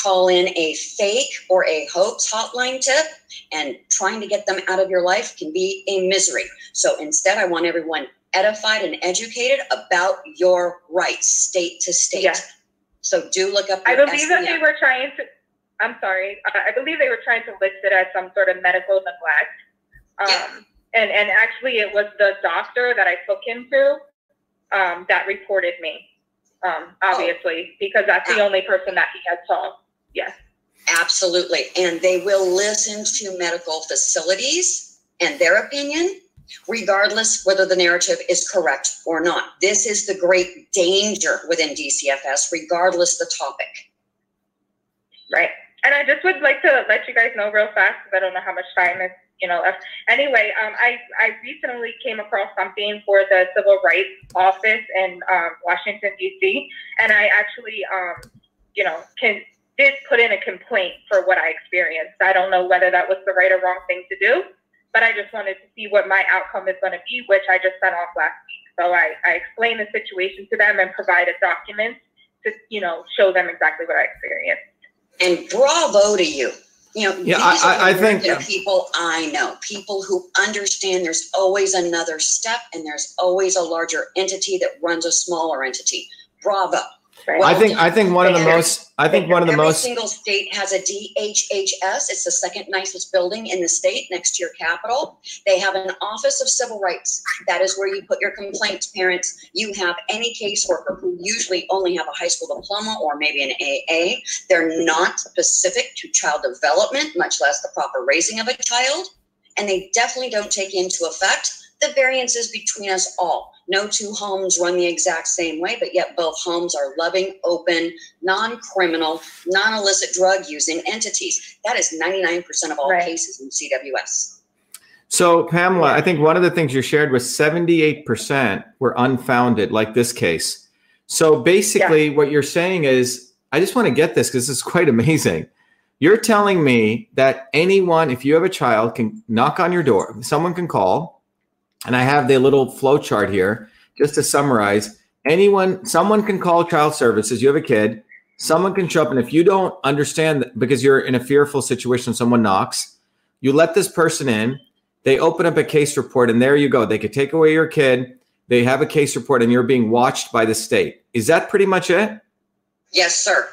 call in a fake or a hoax hotline tip, and trying to get them out of your life can be a misery. So instead, I want everyone edified and educated about your rights, state to state. Yes. So do look up. I believe that they were trying to, I'm sorry, uh, I believe they were trying to list it as some sort of medical neglect. Um, Yeah. and, and actually, it was the doctor that I took him to um, that reported me, um, obviously, because that's the Ah. only person that he had saw. Yes. Absolutely. And they will listen to medical facilities and their opinion, regardless whether the narrative is correct or not. This is the great danger within DCFS, regardless the topic. Right. And I just would like to let you guys know real fast because I don't know how much time is, you know. Anyway, um, I, I recently came across something for the Civil Rights Office in um, Washington, D.C., and I actually, um, you know, can did put in a complaint for what I experienced. I don't know whether that was the right or wrong thing to do, but I just wanted to see what my outcome is going to be, which I just sent off last week. So I, I explained the situation to them and provided documents to, you know, show them exactly what I experienced. And bravo to you. You know, Yeah, I- I- I think- American people I know, people who understand there's always another step and there's always a larger entity that runs a smaller entity. Bravo. Right. I think I think one of the most I think one of the Every most single state has a DHHS. It's the second nicest building in the state next to your capital. They have an Office of Civil Rights. That is where you put your complaints, parents. You have any caseworker who usually only have a high school diploma or maybe an AA. They're not specific to child development, much less the proper raising of a child. And they definitely don't take into effect the variances between us all. No two homes run the exact same way, but yet both homes are loving, open, non-criminal, non-illicit drug using entities. That is 99% of all Right. cases in CWS. So, Pamela, I think one of the things you shared was 78% were unfounded, like this case. So, basically, what you're saying is, I just want to get this because this is quite amazing. You're telling me that anyone, if you have a child, can knock on your door, someone can call, and I have the little flow chart here just to summarize. Anyone, someone can call child services, you have a kid, someone can show up, and if you don't understand that because you're in a fearful situation, someone knocks, you let this person in, they open up a case report and there you go. They could take away your kid. They have a case report and you're being watched by the state. Is that pretty much it? Yes, sir.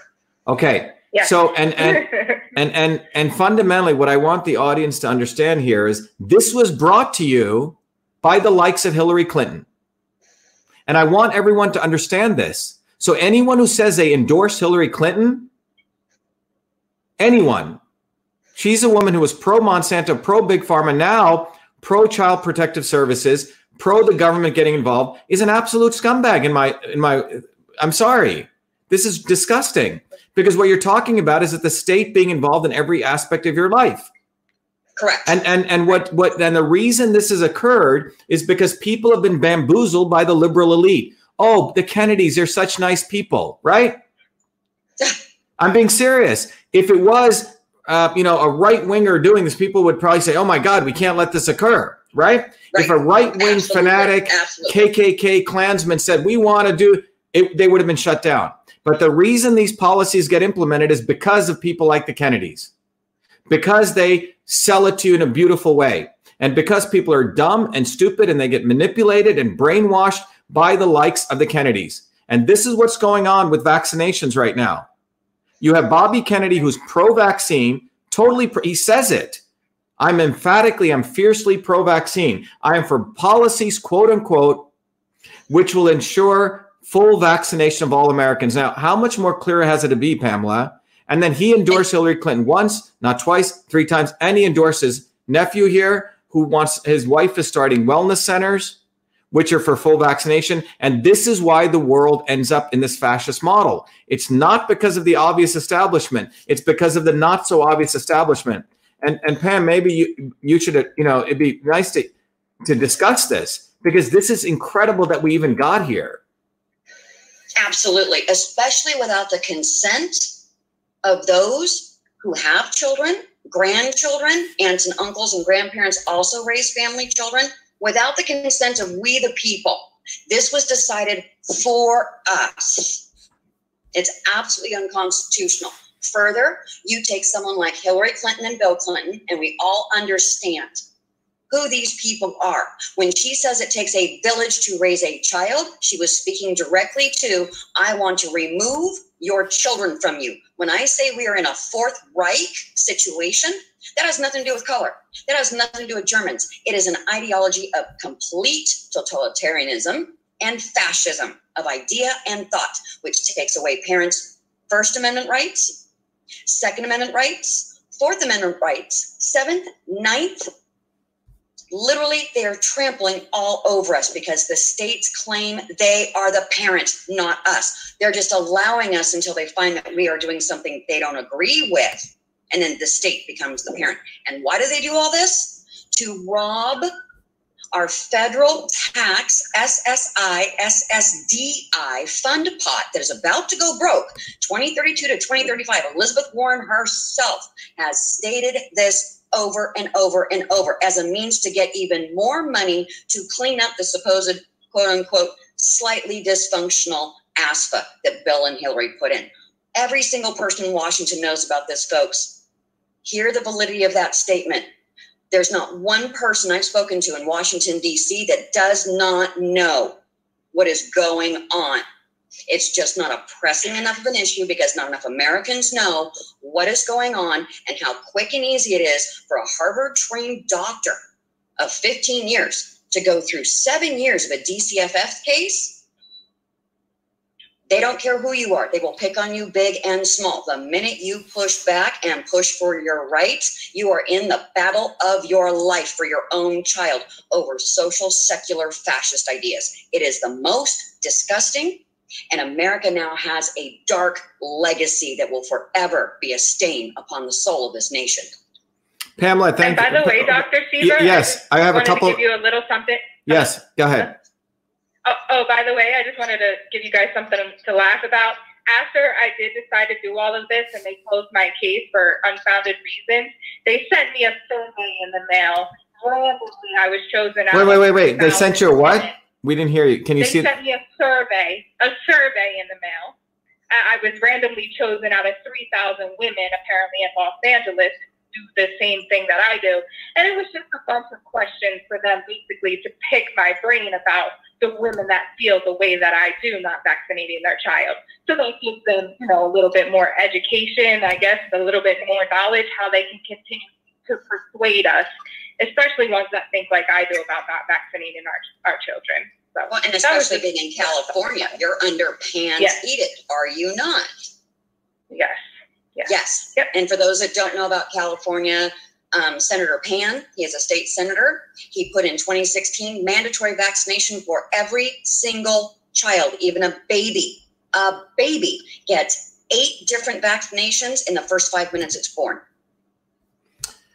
okay. Yes. so and *laughs* and and and and fundamentally what i want the audience to understand here is this was brought to you by the likes of hillary clinton and i want everyone to understand this so anyone who says they endorse hillary clinton anyone She's a woman who was pro Monsanto, pro Big Pharma, now pro Child Protective Services, pro the government getting involved, is an absolute scumbag in my in my I'm sorry. This is disgusting because what you're talking about is that the state being involved in every aspect of your life. Correct. And and and what what and the reason this has occurred is because people have been bamboozled by the liberal elite. Oh, the Kennedys, they're such nice people, right? *laughs* I'm being serious. If it was uh, you know, a right winger doing this, people would probably say, "Oh my God, we can't let this occur." Right? If a right wing Absolutely. fanatic Absolutely. KKK Klansman said, "We want to do," it, they would have been shut down. But the reason these policies get implemented is because of people like the Kennedys, because they sell it to you in a beautiful way, and because people are dumb and stupid and they get manipulated and brainwashed by the likes of the Kennedys. And this is what's going on with vaccinations right now. You have Bobby Kennedy, who's pro vaccine, totally, pro- he says it. I'm emphatically, I'm fiercely pro vaccine. I am for policies, quote unquote, which will ensure full vaccination of all Americans. Now, how much more clear has it to be, Pamela? And then he endorsed Hillary Clinton once, not twice, three times, and he endorses nephew here who wants his wife is starting wellness centers which are for full vaccination. And this is why the world ends up in this fascist model. It's not because of the obvious establishment, it's because of the not so obvious establishment. And, and Pam, maybe you, you should, you know, it'd be nice to, to discuss this because this is incredible that we even got here. Absolutely. Especially without the consent of those who have children, grandchildren, aunts and uncles and grandparents also raise family children. Without the consent of we the people, this was decided for us. It's absolutely unconstitutional. Further, you take someone like Hillary Clinton and Bill Clinton, and we all understand who these people are. When she says it takes a village to raise a child, she was speaking directly to, I want to remove your children from you. When I say we are in a Fourth Reich situation, that has nothing to do with color. That has nothing to do with Germans. It is an ideology of complete totalitarianism and fascism of idea and thought, which takes away parents' First Amendment rights, Second Amendment rights, Fourth Amendment rights, Seventh, Ninth. Literally, they are trampling all over us because the states claim they are the parent, not us. They're just allowing us until they find that we are doing something they don't agree with. And then the state becomes the parent. And why do they do all this? To rob our federal tax SSI SSDI fund pot that is about to go broke 2032 to 2035. Elizabeth Warren herself has stated this over and over and over as a means to get even more money to clean up the supposed quote unquote slightly dysfunctional ASFA that Bill and Hillary put in. Every single person in Washington knows about this, folks. Hear the validity of that statement. There's not one person I've spoken to in Washington, D.C. that does not know what is going on. It's just not a pressing enough of an issue because not enough Americans know what is going on and how quick and easy it is for a Harvard trained doctor of 15 years to go through seven years of a DCFS case they don't care who you are. They will pick on you big and small. The minute you push back and push for your rights, you are in the battle of your life for your own child over social, secular, fascist ideas. It is the most disgusting. And America now has a dark legacy that will forever be a stain upon the soul of this nation. Pamela, thank and by the way, Dr. Shiva, yes, I, I have a couple. To give you a little something. Yes, go ahead. Oh, oh, by the way, I just wanted to give you guys something to laugh about. After I did decide to do all of this and they closed my case for unfounded reasons, they sent me a survey in the mail. Randomly, I was chosen out. Wait, wait, wait, wait. They sent you a what? We didn't hear you. Can you they see? They sent me a survey, a survey in the mail. I was randomly chosen out of 3,000 women, apparently in Los Angeles, do the same thing that I do. And it was just a bunch of questions for them basically to pick my brain about the women that feel the way that I do not vaccinating their child. So that gives them, you know, a little bit more education, I guess, a little bit more knowledge how they can continue to persuade us, especially ones that think like I do about not vaccinating our, our children. So, well, and especially being in California, you're under Pan's yes. edict, are you not? Yes. Yes. yes. Yep. And for those that don't know about California, um, Senator Pan, he is a state senator. He put in 2016 mandatory vaccination for every single child, even a baby. A baby gets eight different vaccinations in the first five minutes it's born.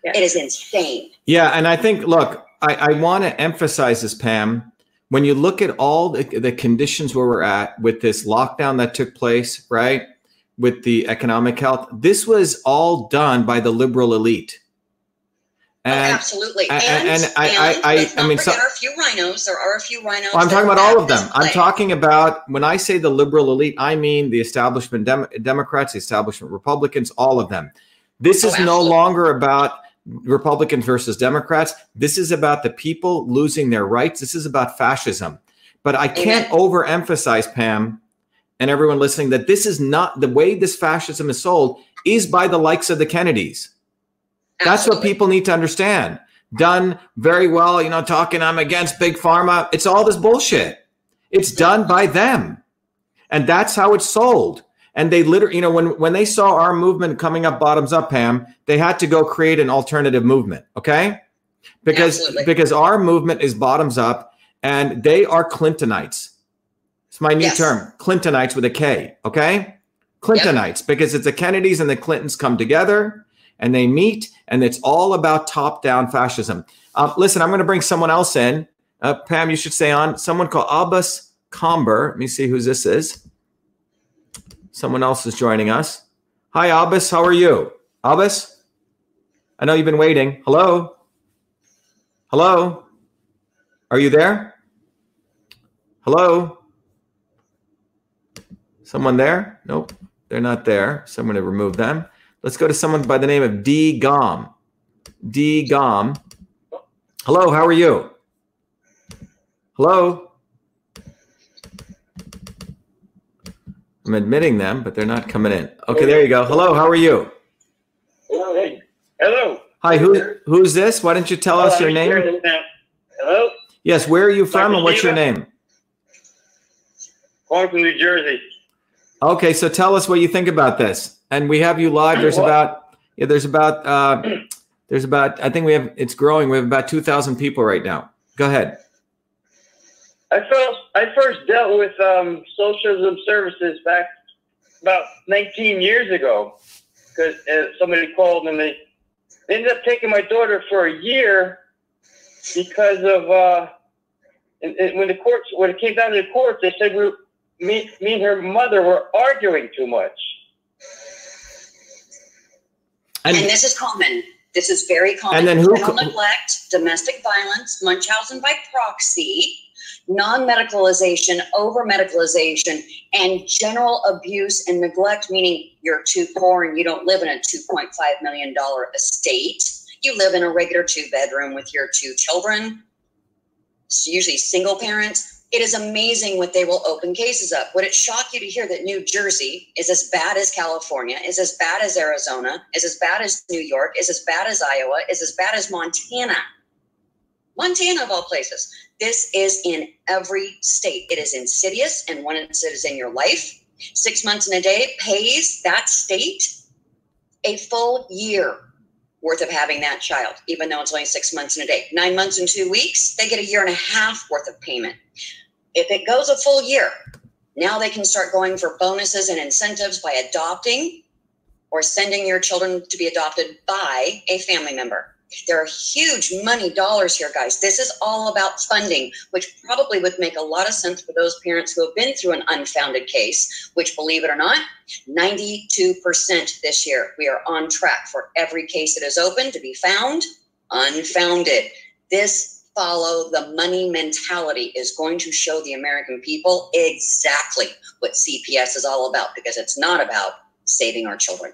It is insane. Yeah. And I think, look, I, I want to emphasize this, Pam. When you look at all the, the conditions where we're at with this lockdown that took place, right? with the economic health. This was all done by the liberal elite. Oh, and, oh, absolutely. And, and, and I, I, I, I mean, so, there are a few rhinos. There are a few RINOs. Well, I'm talking about all of them. I'm talking about when I say the liberal elite, I mean the establishment Dem- Democrats, the establishment Republicans, all of them. This oh, is oh, no longer about Republicans versus Democrats. This is about the people losing their rights. This is about fascism. But I can't Amen. overemphasize, Pam, and everyone listening that this is not the way this fascism is sold is by the likes of the Kennedys. That's what people need to understand. Done very well, you know, talking I'm against big pharma. It's all this bullshit. It's done by them. And that's how it's sold. And they literally, you know, when when they saw our movement coming up bottoms up, Pam, they had to go create an alternative movement. Okay. Because Absolutely. because our movement is bottoms up and they are Clintonites. It's my new yes. term, Clintonites with a K. Okay. Clintonites, yep. because it's the Kennedys and the Clintons come together and they meet, and it's all about top down fascism. Uh, listen, I'm going to bring someone else in. Uh, Pam, you should stay on. Someone called Abbas Comber. Let me see who this is. Someone else is joining us. Hi, Abbas. How are you? Abbas? I know you've been waiting. Hello? Hello? Are you there? Hello? Someone there? Nope, they're not there. So I'm going to remove them. Let's go to someone by the name of D Gom. D Gom. Hello, how are you? Hello? I'm admitting them, but they're not coming in. Okay, there you go. Hello, how are you? Hello. Hey. Hello. Hi, who who's this? Why don't you tell us your name? Hello? Yes, where are you from and what's your name? From New Jersey. Okay, so tell us what you think about this. And we have you live. There's about yeah, there's about uh, there's about I think we have it's growing. We have about two thousand people right now. Go ahead. I first I first dealt with um, socialism services back about 19 years ago because uh, somebody called and they, they ended up taking my daughter for a year because of uh, and, and when the courts when it came down to the courts, they said we me, me and her mother were arguing too much. And, and this is common. This is very common. And then who? Criminal neglect, domestic violence, Munchausen by proxy, non-medicalization, over-medicalization, and general abuse and neglect, meaning you're too poor and you don't live in a $2.5 million estate. You live in a regular two-bedroom with your two children, it's usually single parents it is amazing what they will open cases up. Would it shock you to hear that New Jersey is as bad as California, is as bad as Arizona, is as bad as New York, is as bad as Iowa, is as bad as Montana? Montana, of all places. This is in every state. It is insidious, and once it is in your life, six months in a day pays that state a full year worth of having that child, even though it's only six months in a day. Nine months and two weeks, they get a year and a half worth of payment. If it goes a full year, now they can start going for bonuses and incentives by adopting or sending your children to be adopted by a family member. There are huge money dollars here, guys. This is all about funding, which probably would make a lot of sense for those parents who have been through an unfounded case, which, believe it or not, 92% this year. We are on track for every case that is open to be found unfounded. This follow the money mentality is going to show the American people exactly what CPS is all about because it's not about saving our children.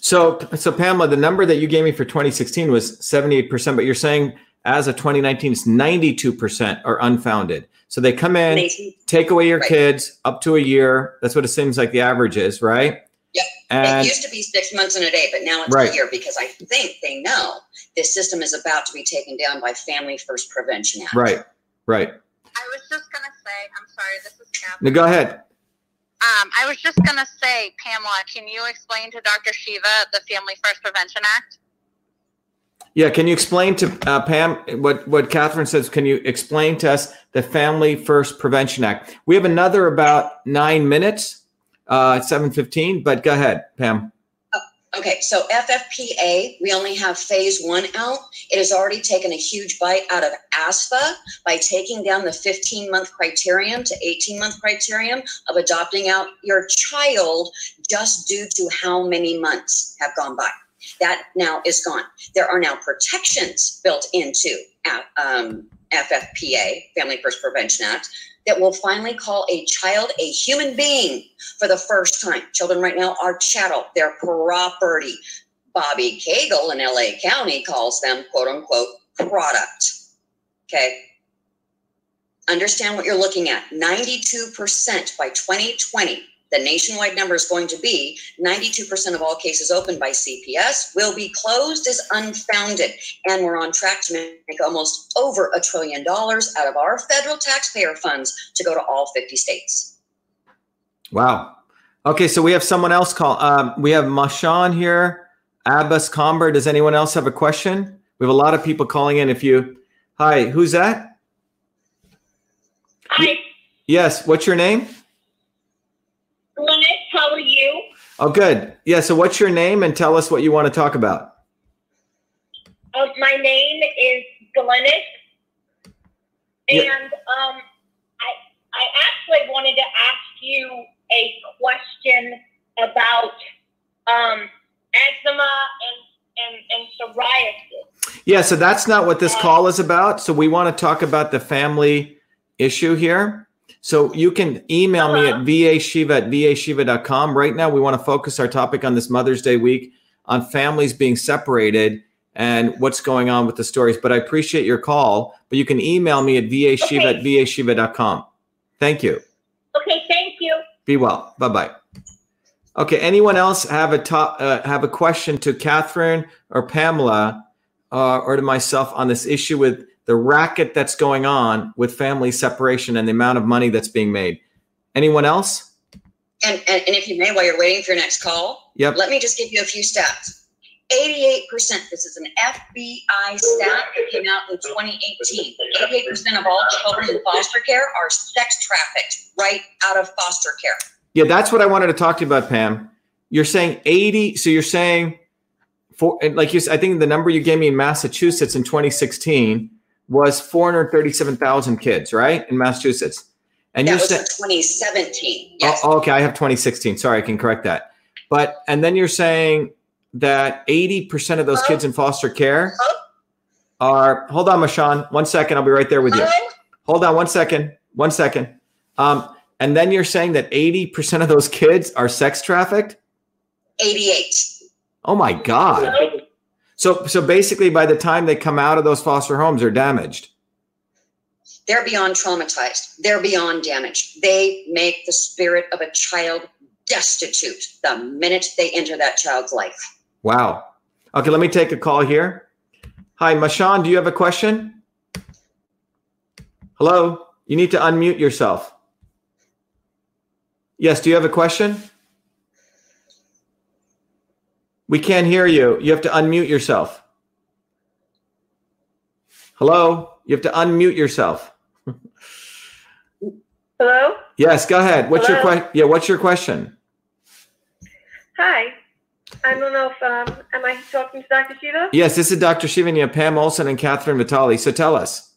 So, so Pamela, the number that you gave me for 2016 was 78%, but you're saying as of 2019, it's 92% are unfounded. So they come in, take away your right. kids up to a year. That's what it seems like the average is, right? Yep. And, it used to be six months in a day, but now it's right. a year because I think they know this system is about to be taken down by Family First Prevention Act. Right. Right. I was just gonna say, I'm sorry, this is Catherine. No, go ahead. Um, I was just gonna say, Pamela, can you explain to Dr. Shiva the Family First Prevention Act? Yeah, can you explain to uh, Pam what what Catherine says? Can you explain to us the Family First Prevention Act? We have another about nine minutes uh, 715, but go ahead, Pam. Okay, so FFPA, we only have phase one out. It has already taken a huge bite out of ASFA by taking down the 15 month criterion to 18 month criterion of adopting out your child just due to how many months have gone by. That now is gone. There are now protections built into uh, um, FFPA, Family First Prevention Act, that will finally call a child a human being for the first time. Children right now are chattel, they're property. Bobby Cagle in LA County calls them quote unquote product. Okay. Understand what you're looking at. 92% by 2020 the nationwide number is going to be 92% of all cases opened by CPS will be closed as unfounded. And we're on track to make almost over a trillion dollars out of our federal taxpayer funds to go to all 50 states. Wow. Okay, so we have someone else call. Um, we have Mashan here, Abbas Comber. Does anyone else have a question? We have a lot of people calling in. If you, hi, who's that? Hi. Yes, what's your name? Glennis, how are you? Oh, good. Yeah. So, what's your name, and tell us what you want to talk about? Uh, my name is Glennis, and yeah. um, I I actually wanted to ask you a question about um, eczema and, and and psoriasis. Yeah. So that's not what this uh, call is about. So we want to talk about the family issue here. So you can email uh-huh. me at vashiva at vashiva.com. Right now, we want to focus our topic on this Mother's Day week on families being separated and what's going on with the stories. But I appreciate your call. But you can email me at vashiva okay. at vashiva.com. Thank you. Okay, thank you. Be well. Bye bye. Okay. Anyone else have a top uh, have a question to Catherine or Pamela uh, or to myself on this issue with the racket that's going on with family separation and the amount of money that's being made. Anyone else? And, and, and if you may, while you're waiting for your next call, yep. let me just give you a few stats. 88%, this is an FBI stat that came out in 2018. 88% of all children in foster care are sex trafficked right out of foster care. Yeah, that's what I wanted to talk to you about, Pam. You're saying 80, so you're saying, for, like you I think the number you gave me in Massachusetts in 2016 was 437,000 kids, right, in Massachusetts. And that you're was saying, 2017. Yes. oh, okay, I have 2016. Sorry, I can correct that. But and then you're saying that 80% of those kids in foster care are. Hold on, Mashawn. One second. I'll be right there with you. Hold on one second. One second. Um, and then you're saying that 80% of those kids are sex trafficked? 88. Oh my God. So so basically by the time they come out of those foster homes, they're damaged. They're beyond traumatized. They're beyond damaged. They make the spirit of a child destitute the minute they enter that child's life. Wow. Okay, let me take a call here. Hi, Mashawn, do you have a question? Hello? You need to unmute yourself. Yes, do you have a question? We can't hear you. You have to unmute yourself. Hello? You have to unmute yourself. Hello? Yes, go ahead. What's your Hello? question? Yeah, what's your question? Hi. I don't know if um am I talking to Dr. Shiva? Yes, this is Dr. Shivanya, Pam Olson, and Catherine Vitale. So tell us.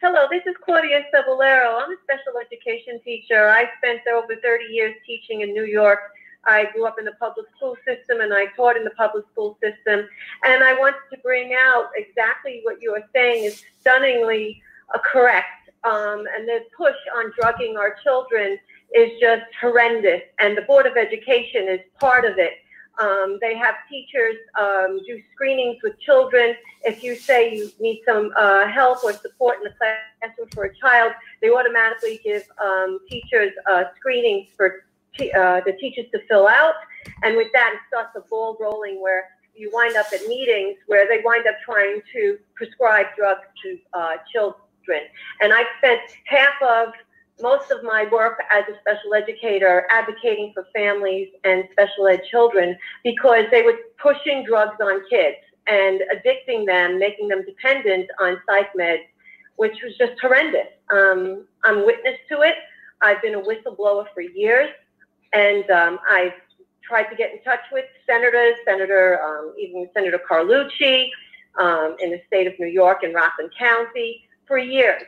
Hello, this is Claudia Cebollero. I'm a special education teacher. I spent over 30 years teaching in New York. I grew up in the public school system and I taught in the public school system. And I wanted to bring out exactly what you are saying is stunningly uh, correct. Um, and the push on drugging our children is just horrendous. And the Board of Education is part of it. Um, they have teachers um, do screenings with children. If you say you need some uh, help or support in the classroom for a child, they automatically give um, teachers uh, screenings for uh, the teachers to fill out. And with that, it starts a ball rolling where you wind up at meetings where they wind up trying to prescribe drugs to uh, children. And I spent half of most of my work as a special educator advocating for families and special ed children because they were pushing drugs on kids and addicting them, making them dependent on psych meds, which was just horrendous. Um, I'm witness to it. I've been a whistleblower for years, and um, I've tried to get in touch with senators, Senator, um, even Senator Carlucci um, in the state of New York in Rockland County for years.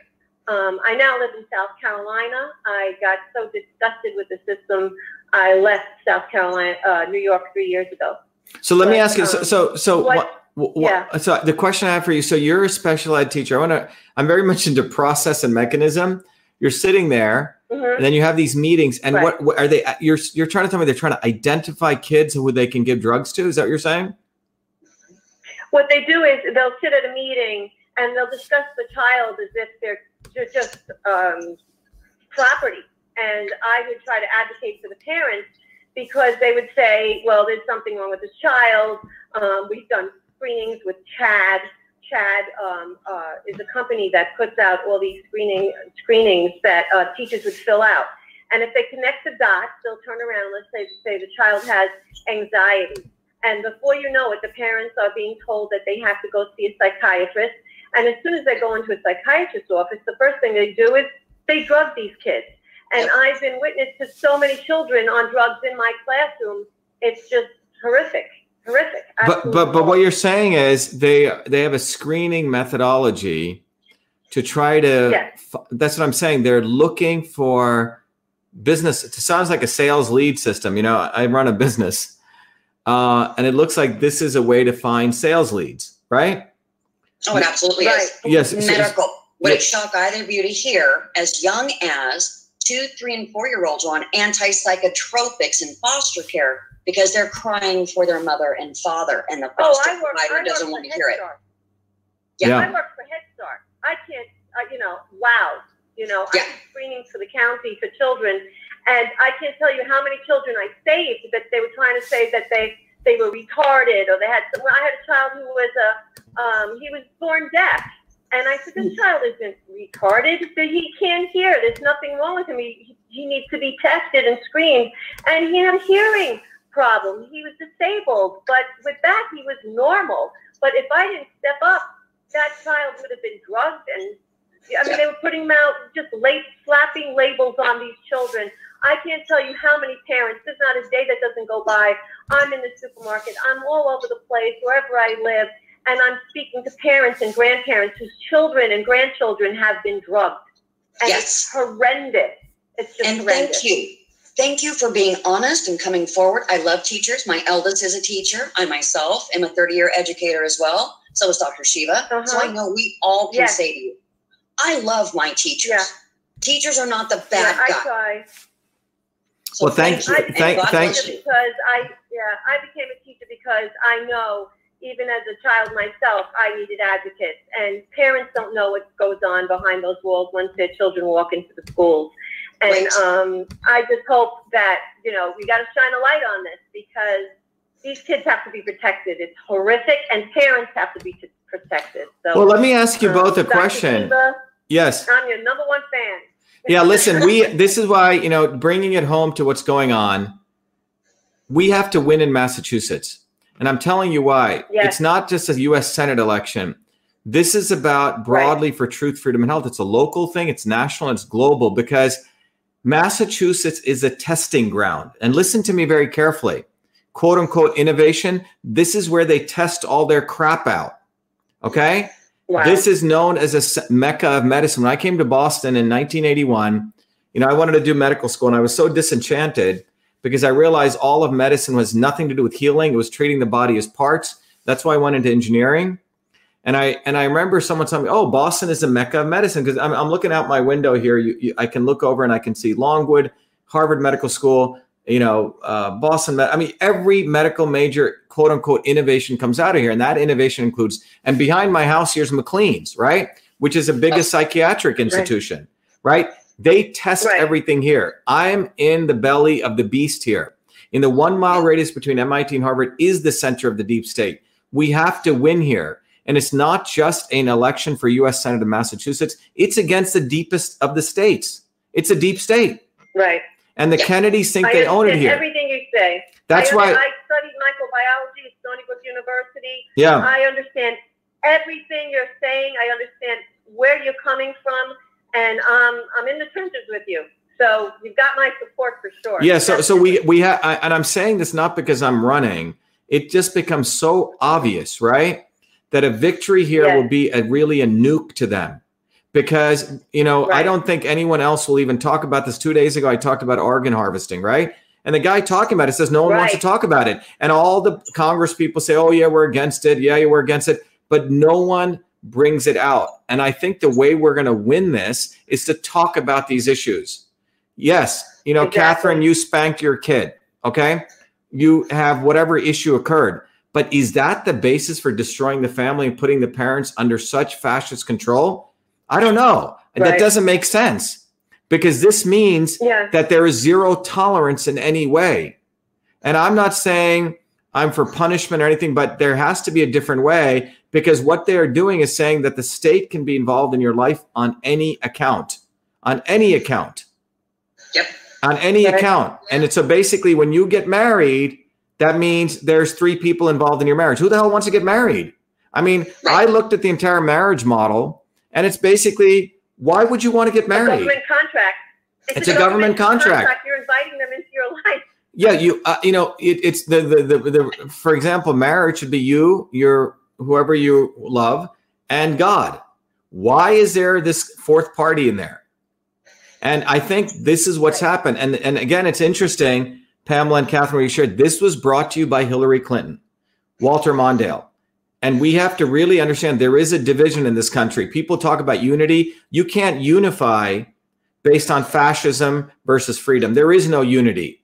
Um, I now live in South Carolina. I got so disgusted with the system, I left South Carolina, uh, New York, three years ago. So let me ask you. So, um, so, so what- what? what, yeah. So the question I have for you. So you're a special ed teacher. I want to. I'm very much into process and mechanism. You're sitting there, Mhm. and then you have these meetings. And Right. what, what are they? You're you're trying to tell me they're trying to identify kids who they can give drugs to. Is that what you're saying? What they do is they'll sit at a meeting and they'll discuss the child as if they're, they're just um, property. And I would try to advocate for the parents because they would say, well, there's something wrong with this child. Um, we've done screenings with CHADD. CHADD um, uh, is a company that puts out all these screening screenings that uh, teachers would fill out. And if they connect the dots, they'll turn around. Let's say, say the child has anxiety. And before you know it, the parents are being told that they have to go see a psychiatrist. And as soon as they go into a psychiatrist's office, the first thing they do is they drug these kids. And I've been witness to so many children on drugs in my classroom. It's just horrific, horrific. But but but what you're saying is they they have a screening methodology to try to. Yes. f- That's what I'm saying. They're looking for business. It sounds like a sales lead system. You know, I run a business, uh, and it looks like this is a way to find sales leads, right? Oh, it absolutely is. Yes. so- Medical. Would Yeah. it shock either of you to hear as young as two, three, and four year olds on antipsychotropics in foster care because they're crying for their mother and father, and the Oh, foster I work, provider I doesn't want to hear it. Start. Yeah. I work for Head Start. I can't, uh, you know, wow. You know, I do screenings for the county for children, and I can't tell you how many children I saved that they were trying to say that they they were retarded or they had. Well, I had a child who was a um, he was born deaf, and I said this child isn't retarded. But he can't hear. There's nothing wrong with him. He he needs to be tested and screened, and he had a hearing problem. He was disabled, but with that he was normal. But if I didn't step up, that child would have been drugged and I mean, they were putting out, just late slapping labels on these children. I can't tell you how many parents. There's not a day that doesn't go by. I'm in the supermarket. I'm all over the place, wherever I live, and I'm speaking to parents and grandparents whose children and grandchildren have been drugged. And Yes. it's horrendous. It's just And horrendous. thank you. Thank you for being honest and coming forward. I love teachers. My eldest is a teacher. I myself am a 30 year educator as well. So is Dr. Shiva. So Uh-huh. I know we all can Yes. say to you, I love my teachers. Yeah. Teachers are not the Yeah, bad I guy. try. So Well, thank you. I Thank- God thank- you. because I yeah I became a teacher because I know even as a child myself I needed advocates and parents don't know what goes on behind those walls once their children walk into the schools and um, I just hope that you know we got to shine a light on this because these kids have to be protected it's horrific and parents have to be t- protected so Well, let me ask you um, both a Dr. question. Shiva, Yes. I'm your number one fan Yeah, listen, we this is why, you know, bringing it home to what's going on, we have to win in Massachusetts. And I'm telling you why. Yes. It's not just a US Senate election. This is about broadly for truth, freedom, and health. It's a local thing, it's national, it's global because Massachusetts is a testing ground. And listen to me very carefully. Quote unquote innovation, this is where they test all their crap out. Okay? wow. This is known as a mecca of medicine. When I came to Boston in 1981, you know, I wanted to do medical school and I was so disenchanted because I realized all of medicine was nothing to do with healing. It was treating the body as parts. That's why I went into engineering. And I and I remember someone telling me, "Oh, Boston is a mecca of medicine." Because I'm, I'm looking out my window here. You, you, I can look over and I can see Longwood, Harvard Medical School, you know, uh, Boston. Med- I mean, every medical major, quote unquote, innovation comes out of here, and that innovation includes. And behind my house, here's McLean's, right, which is the biggest psychiatric institution, right? They test Right. everything here. I'm in the belly of the beast here. In the one mile radius between MIT and Harvard is the center of the deep state. We have to win here. And it's not just an election for US Senate of Massachusetts, it's against the deepest of the states. It's a deep state. right And the Yeah. Kennedys think I they own it here. everything you say That's I, why, I studied microbiology at Stony Brook University. yeah. I understand everything you're saying. I understand where you're coming from, and um, I'm in the trenches with you. So you've got my support for sure. Yeah, so so we we have, and I'm saying this not because I'm running. It just becomes so obvious, right? That a victory here Yes. will be a really a nuke to them, because you know I don't think anyone else will even talk about this. Two days ago, I talked about organ harvesting, right? And the guy talking about it says no one wants to talk about it, and all the Congress people say, "Oh yeah, we're against it. Yeah, yeah, we're against it," but no one brings it out. And I think the way we're going to win this is to talk about these issues. Yes, you know, Exactly. Catherine, you spanked your kid. Okay. You have whatever issue occurred. But is that the basis for destroying the family and putting the parents under such fascist control? I don't know. That doesn't make sense because this means Yeah. that there is zero tolerance in any way. And I'm not saying I'm for punishment or anything, but there has to be a different way because what they are doing is saying that the state can be involved in your life on any account, on any account Yep. on any Right. account. And it's so basically when you get married, that means there's three people involved in your marriage. Who the hell wants to get married? I mean, I looked at the entire marriage model and it's basically why would you want to get A married? government contract. It's a government contract. You're inviting them into your life. Yeah, you uh, you know, it, it's the, the the the for example, marriage should be you, your whoever you love, and God. Why is there this fourth party in there? And I think this is what's happened. And and again, it's interesting, Pamela and Catherine, you shared this was brought to you by Hillary Clinton, Walter Mondale. And we have to really understand there is a division in this country. People talk about unity. You can't unify based on fascism versus freedom. There is no unity.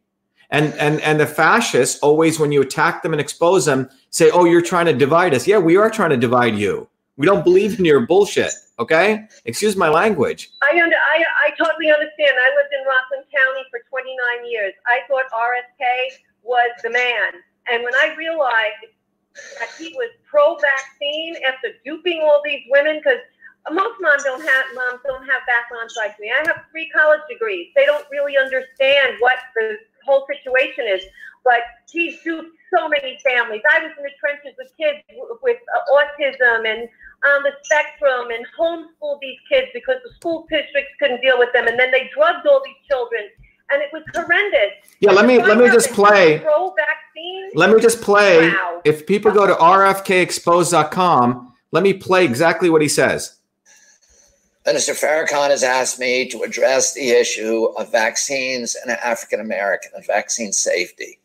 And and and the fascists always, when you attack them and expose them, say, "Oh, you're trying to divide us." Yeah, we are trying to divide you. We don't believe in your bullshit. Okay, excuse my language. I, under, I I totally understand. I lived in Rockland County for 29 years. I thought RFK was the man, and when I realized that he was pro-vaccine after duping all these women, because most moms don't have moms don't have backgrounds like me. I have three college degrees. They don't really understand what the whole situation is. But he's duped so many families. I was in the trenches with kids with uh, autism and on the spectrum and homeschooled these kids because the school districts couldn't deal with them, and then they drugged all these children, and it was horrendous. Yeah, let me let me just play. he's Pro-vaccine. Let me just play Wow. if people go to rfkexposed.com, let me play exactly what he says. Minister Farrakhan has asked me to address the issue of vaccines and African American and vaccine safety.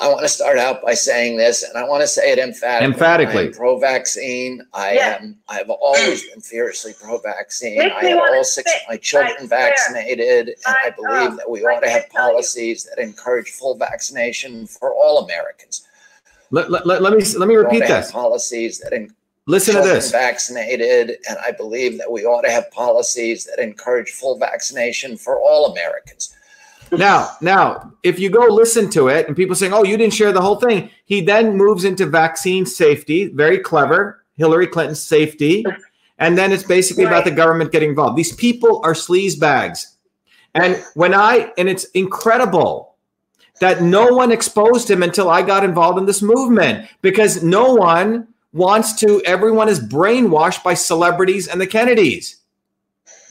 I want to start out by saying this, and I want to say it emphatically. Emphatically. pro-vaccine. I Yes. am. I've always been fiercely pro-vaccine. Makes I me have all six of my children I swear. vaccinated, and I, I- believe that we I ought to have can't you. policies that encourage full vaccination for all Americans. Let, let, let, let me let me repeat to have this. policies that encourage Listen to this. vaccinated, and I believe that we ought to have policies that encourage full vaccination for all Americans. Now, now, if you go listen to it and people saying, "Oh, you didn't share the whole thing," he then moves into vaccine safety. Very clever, Hillary Clinton's safety, and then it's basically about the government getting involved. These people are sleaze bags, and when I and it's incredible that no one exposed him until I got involved in this movement because no one wants to. Everyone is brainwashed by celebrities and the Kennedys.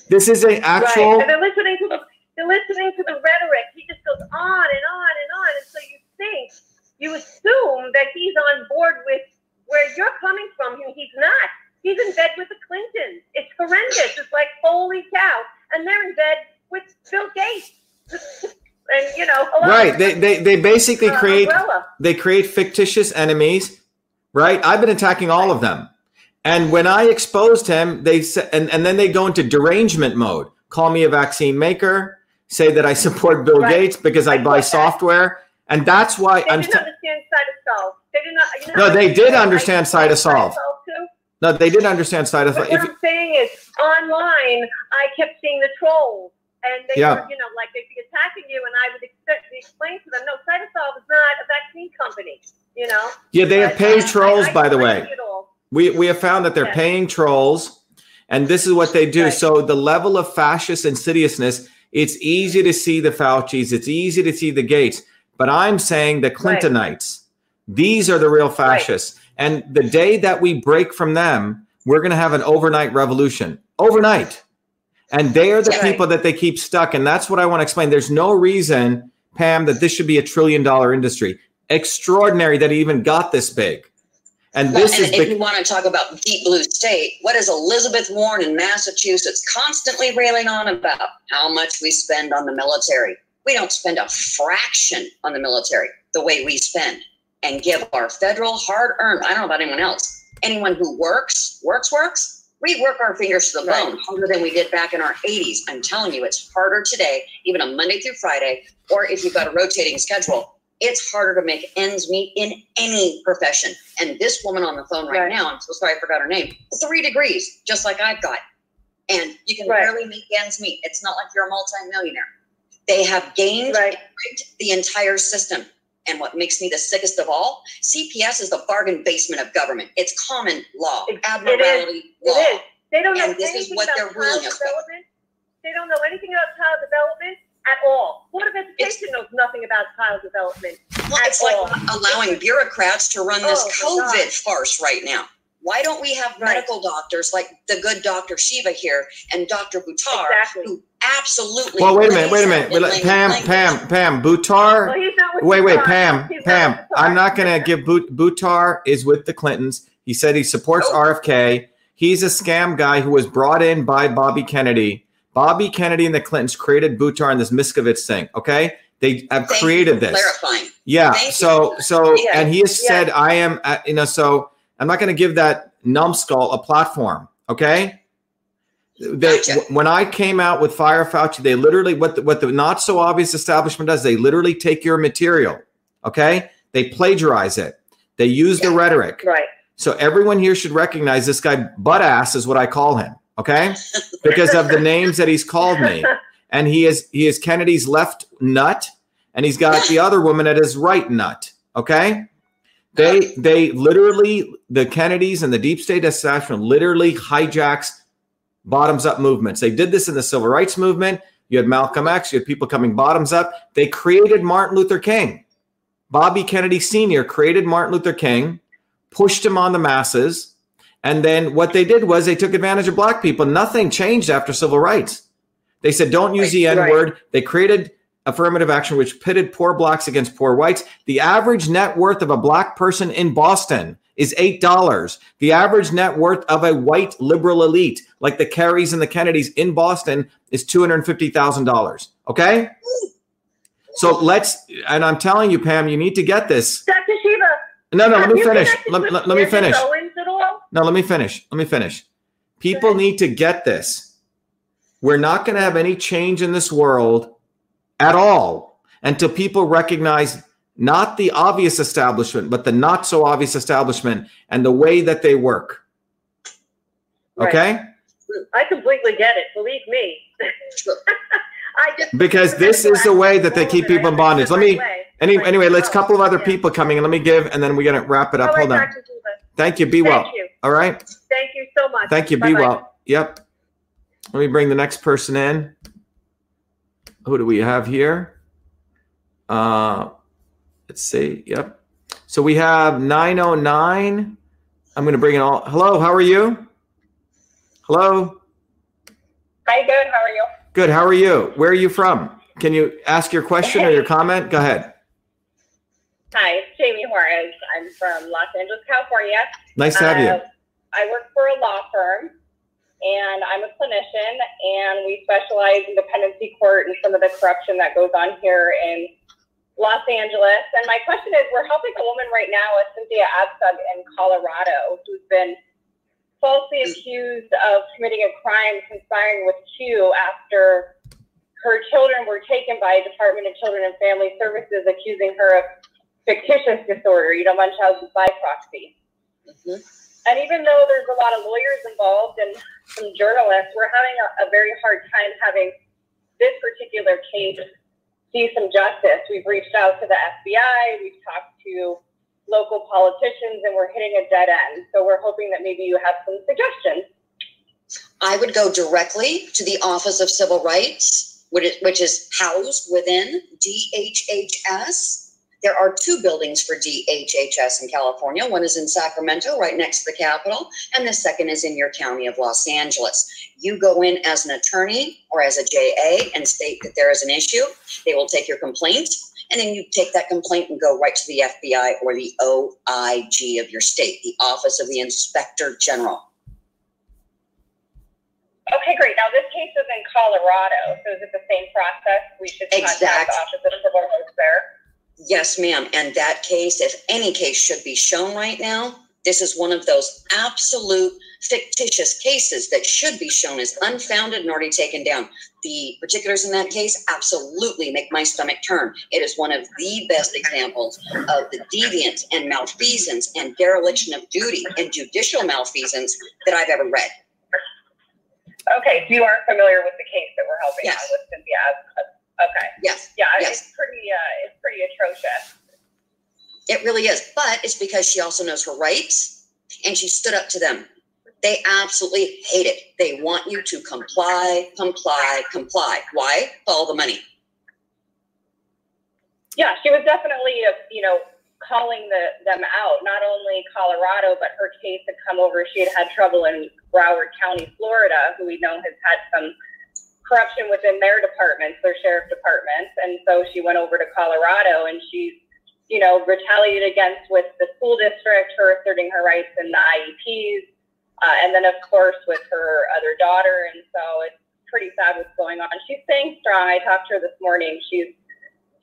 This is an actual. Right. And they're listening to the they're listening to the rhetoric. He just goes on and on and on. And so you think, you assume that he's on board with where you're coming from. and He's not. He's in bed with the Clintons. It's horrendous. It's like holy cow. And they're in bed with Bill Gates. *laughs* and you know, hello. right they, they they basically Uh, create umbrella. they create fictitious enemies right i've been attacking all of them and when i exposed him they said and, and then they go into derangement mode call me a vaccine maker say that i support bill Right. gates because i, I buy software and that's why They i'm didn't t- understand CytoSolve. They did not. You No, they did understand I- CytoSolve. too. no they did understand But what if, I'm saying is, online, I kept seeing the trolls, and they Yeah. were, you know, like they'd be attacking you, and I would expect, explain to them, no, CytoSolve is not a vaccine company, you know. yeah they have paid trolls I- I by the way we we have found that they're Yeah. paying trolls and this is what they do Right. so the level of fascist insidiousness it's easy to see the faucis. It's easy to see the gates. But i'm saying the Right. clintonites. These are the real fascists. And the day that we break from them we're going to have an overnight revolution. Overnight. And they are the Right. people that they keep stuck. And that's what i want to explain. There's no reason pam that this should be a trillion dollar industry. Extraordinary that it even got this big and Well, this and is if the you want to talk about deep blue state, what is Elizabeth Warren in Massachusetts constantly railing on about? How much we spend on the military. We don't spend a fraction on the military the way we spend and give our federal hard earned, I don't know about anyone else, anyone who works, works, works, we work our fingers to the Right. bone harder than we did back in our 80s. I'm telling you, it's harder today, even on Monday through Friday, or if you've got a rotating schedule, it's harder to make ends meet in any profession. And this woman on the phone right, Right. now, I'm so sorry I forgot her name, three degrees, just like I've got. And you can Right. barely make ends meet. It's not like you're a multimillionaire. They have gained Right. the entire system. And what makes me the sickest of all, CPS is the bargain basement of government. It's common law, It- it is. abnormality It law. is. They don't know And this is anything what about they're child ruling us with. development. They don't know anything about child development at all. Board of Education knows nothing about child development. Well, at it's like all. allowing bureaucrats to run this Oh, COVID God. farce right now. Why don't we have Right. medical doctors like the good Dr. Shiva here and Dr. Buttar Exactly. who absolutely Well, wait a minute, wait a minute. out Wait, in let- Pam, language. Pam, Pam, Buttar. Well, he's not with Wait, wait, Pam, He's Pam. with I'm not going to give But- Buttar is with the Clintons. He said he supports Nope. RFK. He's a scam guy who was brought in by Bobby Kennedy. Bobby Kennedy and the Clintons created Buttar and this Mikovits thing. Okay, they have Thank created this. Clarifying. Yeah. Thank you. so so Yeah. and he has Yeah. said I am uh, you know so I'm not going to give that numbskull a platform. Okay. They, Gotcha. when I came out with Fire Fauci, they literally what the, what the not so obvious establishment does. They literally take your material. Okay. They plagiarize it. They use the rhetoric. Right. So everyone here should recognize this guy butt ass is what I call him. Okay. Because of the names that he's called me and he is he is Kennedy's left nut, and he's got the other woman at his right nut. Okay, they they literally the Kennedys and the deep state establishment literally hijacks bottoms up movements. They did this in the civil rights movement. You had Malcolm X. You had people coming bottoms up. They created Martin Luther King. Bobby Kennedy Sr. created Martin Luther King, pushed him on the masses, and then what they did was they took advantage of black people. Nothing changed after civil rights. They said, don't use Right, the N right. word. They created affirmative action which pitted poor blacks against poor whites. The average net worth of a black person in Boston is $8. The average net worth of a white liberal elite like the Kerrys and the Kennedys in Boston is $250,000. Okay? So let's, and I'm telling you, Pam, you need to get this. Dr. Shiva. No, no, let me finish. Let, let- let me finish. Owens at all? No, let me finish. Let me finish. People need to get this. We're not going to have any change in this world at all until people recognize not the obvious establishment, but the not so obvious establishment and the way that they work. Right. Okay? I completely get it. Believe me. *laughs* I just Because this is the way that they keep people in bondage. Let me, any, anyway, let's couple of other people coming and let me give, and then we're going to wrap it up. right, Hold on. Thank you. Be well. Thank you. All right. Thank you so much. Thank you. Be Bye-bye. well. Yep. Let me bring the next person in. Who do we have here? Uh, let's see. Yep. So we have 909. I'm going to bring it all. Hello. How are you? Hello. Hi, good. How are you? Good. How are you? Where are you from? Can you ask your question or your *laughs* comment? Go ahead. Hi, it's Jamie Juarez. I'm from Los Angeles, California. Nice to have you. Uh, I work for a law firm, and I'm a clinician, and we specialize in dependency court and some of the corruption that goes on here in Los Angeles. And my question is, we're helping a woman right now, a Cynthia Abcug in Colorado, who's been falsely accused of committing a crime conspiring with Q after her children were taken by Department of Children and Family Services, accusing her of fictitious disorder, you know, Munchausen by proxy. Mm-hmm. And even though there's a lot of lawyers involved and some journalists, we're having a, a very hard time having this particular case see some justice. We've reached out to the FBI, we've talked to local politicians, and we're hitting a dead end. So we're hoping that maybe you have some suggestions. I would go directly to the Office of Civil Rights, which is housed within DHHS. There are two buildings for DHHS in California. One is in Sacramento, right next to the Capitol, and the second is in your county of Los Angeles. You go in as an attorney or as a JA and state that there is an issue. They will take your complaint, and then you take that complaint and go right to the FBI or the OIG of your state, the Office of the Inspector General. Okay, great. Now this case is in Colorado, so is it the same process? We should contact the Office of Civil Rights there. Yes, ma'am. And that case, if any case should be shown right now, this is one of those absolute fictitious cases that should be shown as unfounded and already taken down. The particulars in that case absolutely make my stomach turn. It is one of the best examples of the deviance and malfeasance and dereliction of duty and judicial malfeasance that I've ever read. Okay, so you are familiar with the case that we're helping Yes. out with Cynthia. Okay. Yes. Yeah, Yes. it's pretty. Uh, it's pretty atrocious. It really is. But it's because she also knows her rights and she stood up to them. They absolutely hate it. They want you to comply, comply, comply. Why? Follow the money. Yeah, she was definitely, uh, you know, calling the, them out. Not only Colorado, but her case had come over. She had had trouble in Broward County, Florida, who we know has had some corruption within their departments, their sheriff departments, and so she went over to Colorado and she's, you know, retaliated against with the school district, her asserting her rights in the IEPs, uh, and then of course with her other daughter, and so it's pretty sad what's going on. She's staying strong. I talked to her this morning. She's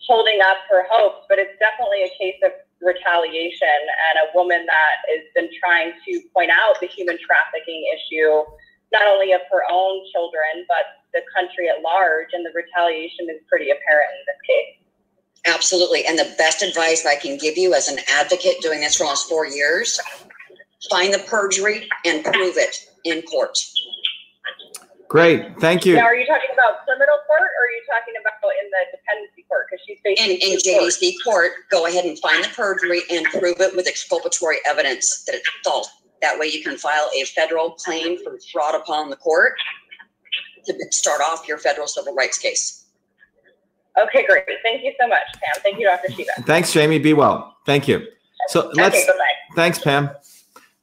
holding up her hopes, but it's definitely a case of retaliation and a woman that has been trying to point out the human trafficking issue, not only of her own children, but the country at large. And the retaliation is pretty apparent in this case. Absolutely. And the best advice I can give you as an advocate doing this for almost four years find the perjury and prove it in court. Great. Thank you. Now, are you talking about criminal court or are you talking about in the dependency court? Because she's In, facing in two courts. JDC court, go ahead and find the perjury and prove it with exculpatory evidence that it's false. That way you can file a federal claim for fraud upon the court to start off your federal civil rights case. Okay, great. Thank you so much, Pam. Thank you, Dr. Shiva. Thanks, Jamie. Be well. Thank you. So let's. Okay, bye-bye. Thanks, Pam.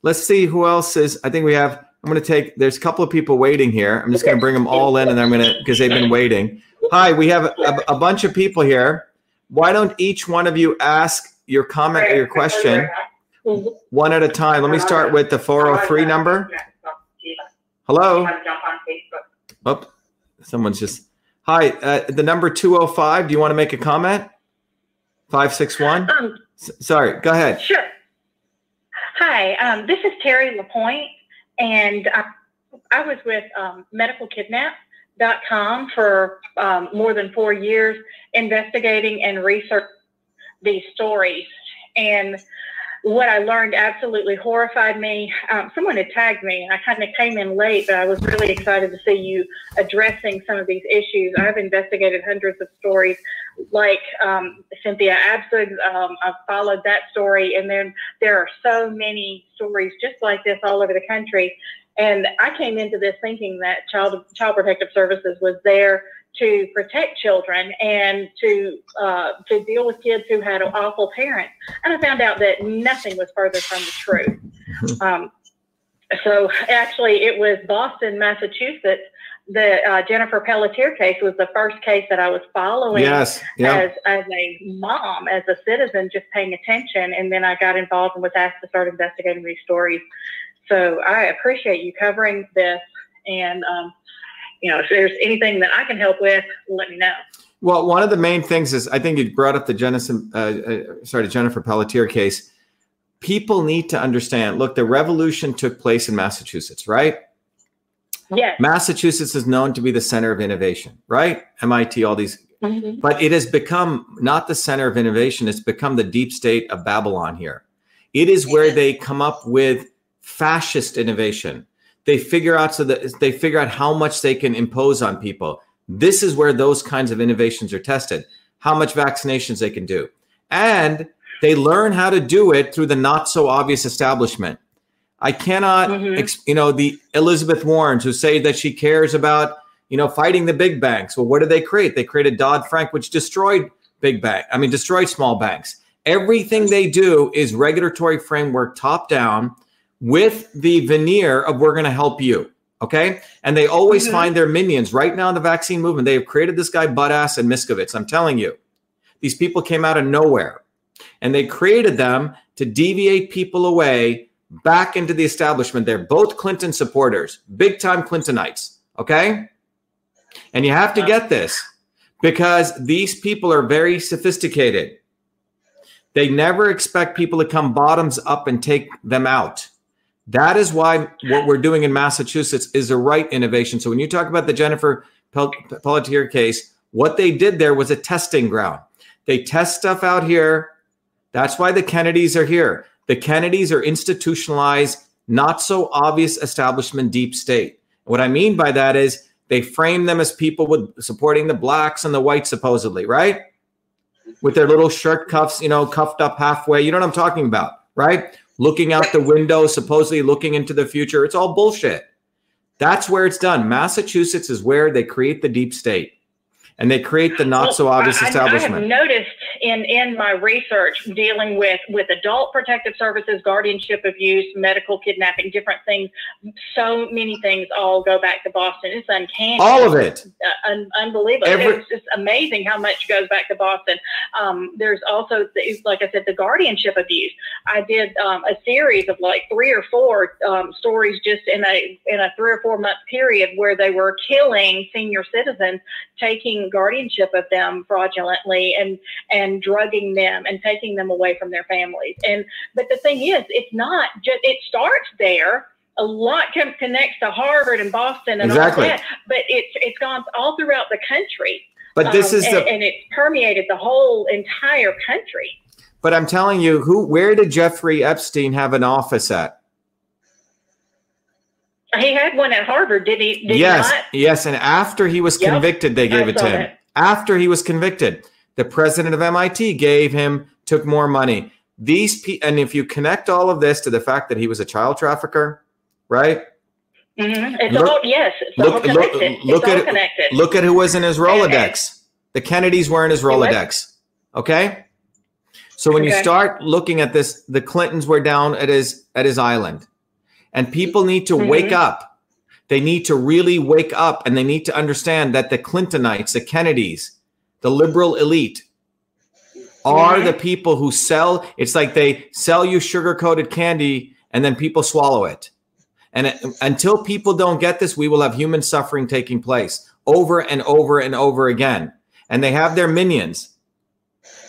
Let's see who else is. I think we have. I'm going to take. There's a couple of people waiting here. I'm just going to bring them all in, and I'm going to because they've been waiting. Hi, we have a, a bunch of people here. Why don't each one of you ask your comment or your question one at a time? Let me start with the 403 number. Hello. Oh, someone's just. Hi, uh, the number 205. Do you want to make a comment? 561? Um, S- Sorry, go ahead. Sure. Hi, um, this is Terri LaPoint, and I, I was with um, medicalkidnap.com for um, more than four years investigating and researching these stories. And what I learned absolutely horrified me. Um, someone had tagged me. And I kind of came in late, but I was really excited to see you addressing some of these issues. I've investigated hundreds of stories like um, Cynthia Abcug. Um, I've followed that story, and then there are so many stories just like this all over the country. And I came into this thinking that Child Child Protective Services was there to protect children and to uh, to deal with kids who had awful parents. And I found out that nothing was further from the truth. Um, so actually, it was Boston, Massachusetts. The uh, Jennifer Pelletier case was the first case that I was following Yes, yeah. as as a mom, as a citizen, just paying attention. And then I got involved and was asked to start investigating these stories. So I appreciate you covering this. And um, you know, if there's anything that I can help with, let me know. Well, one of the main things is I think you brought up the Jennifer, uh, uh, sorry, Jennifer Pelletier case. People need to understand. Look, the revolution took place in Massachusetts, right? Yes. Massachusetts is known to be the center of innovation, right? MIT, all these, Mhm. but it has become not the center of innovation. It's become the deep state of Babylon here. It is where they come up with fascist innovation. They figure out so that they figure out how much they can impose on people. This is where those kinds of innovations are tested. How much vaccinations they can do. And they learn how to do it through the not so obvious establishment. I cannot, mm-hmm. ex- you know, the Elizabeth Warrens who say that she cares about, you know, fighting the big banks. Well, what did they create? They created Dodd Frank, which destroyed big bank. I mean, destroyed small banks. Everything they do is regulatory framework top down with the veneer of we're going to help you. Okay. And they always Mhm. find their minions right now in the vaccine movement. They have created this guy, Buttass and Mikovits. I'm telling you, these people came out of nowhere and they created them to deviate people away back into the establishment. They're both Clinton supporters, big time Clintonites. Okay. And you have to get this because these people are very sophisticated. They never expect people to come bottoms up and take them out. That is why what we're doing in Massachusetts is the right innovation. So when you talk about the Jennifer Pel- Pelletier case, what they did there was a testing ground. They test stuff out here. That's why the Kennedys are here. The Kennedys are institutionalized, not so obvious establishment deep state. What I mean by that is they frame them as people with supporting the blacks and the whites, supposedly, right? With their little shirt cuffs, you know, cuffed up halfway. You know what I'm talking about, right? Looking out the window, supposedly looking into the future. It's all bullshit. That's where it's done. Massachusetts is where they create the deep state and they create the not so obvious I- I- I have noticed in in my research dealing with with adult protective services, guardianship abuse, medical kidnapping, different things. So many things all go back to Boston. It's uncanny. All of it. Uh, un- unbelievable. Every- it's just amazing how much goes back to Boston. Um, there's also, like I said, the guardianship abuse. I did um, a series of like three or four um, stories just in a in a three or four month period where they were killing senior citizens, taking guardianship of them fraudulently and and drugging them and taking them away from their families. And but the thing is, it's not just it starts there. A lot com- connects to Harvard and Boston and Exactly. all that, but it's it's gone all throughout the country. But this um, is and, the- and it's permeated the whole entire country. But I'm telling you, who where did Jeffrey Epstein have an office at? He had one at Harvard, did he? Did yes, he not? yes. And after he was Yep, convicted, they gave I it to him. that. After he was convicted, the president of MIT gave him took more money. These pe- and if you connect all of this to the fact that he was a child trafficker, right? Mhm. It's Look- all yes, it's all Look, connected. look, look it's all at connected. look at who was in his Rolodex. The Kennedys were in his? Rolodex. Okay. So when you start looking at this, the Clintons were down at his at his island, and people need to Mhm. wake up. they need to really wake up and they need to understand that the Clintonites, the Kennedys, the liberal elite are the people who sell. It's like they sell you sugar coated candy and then people swallow it. And it, until people don't get this, we will have human suffering taking place over and over and over again. And they have their minions.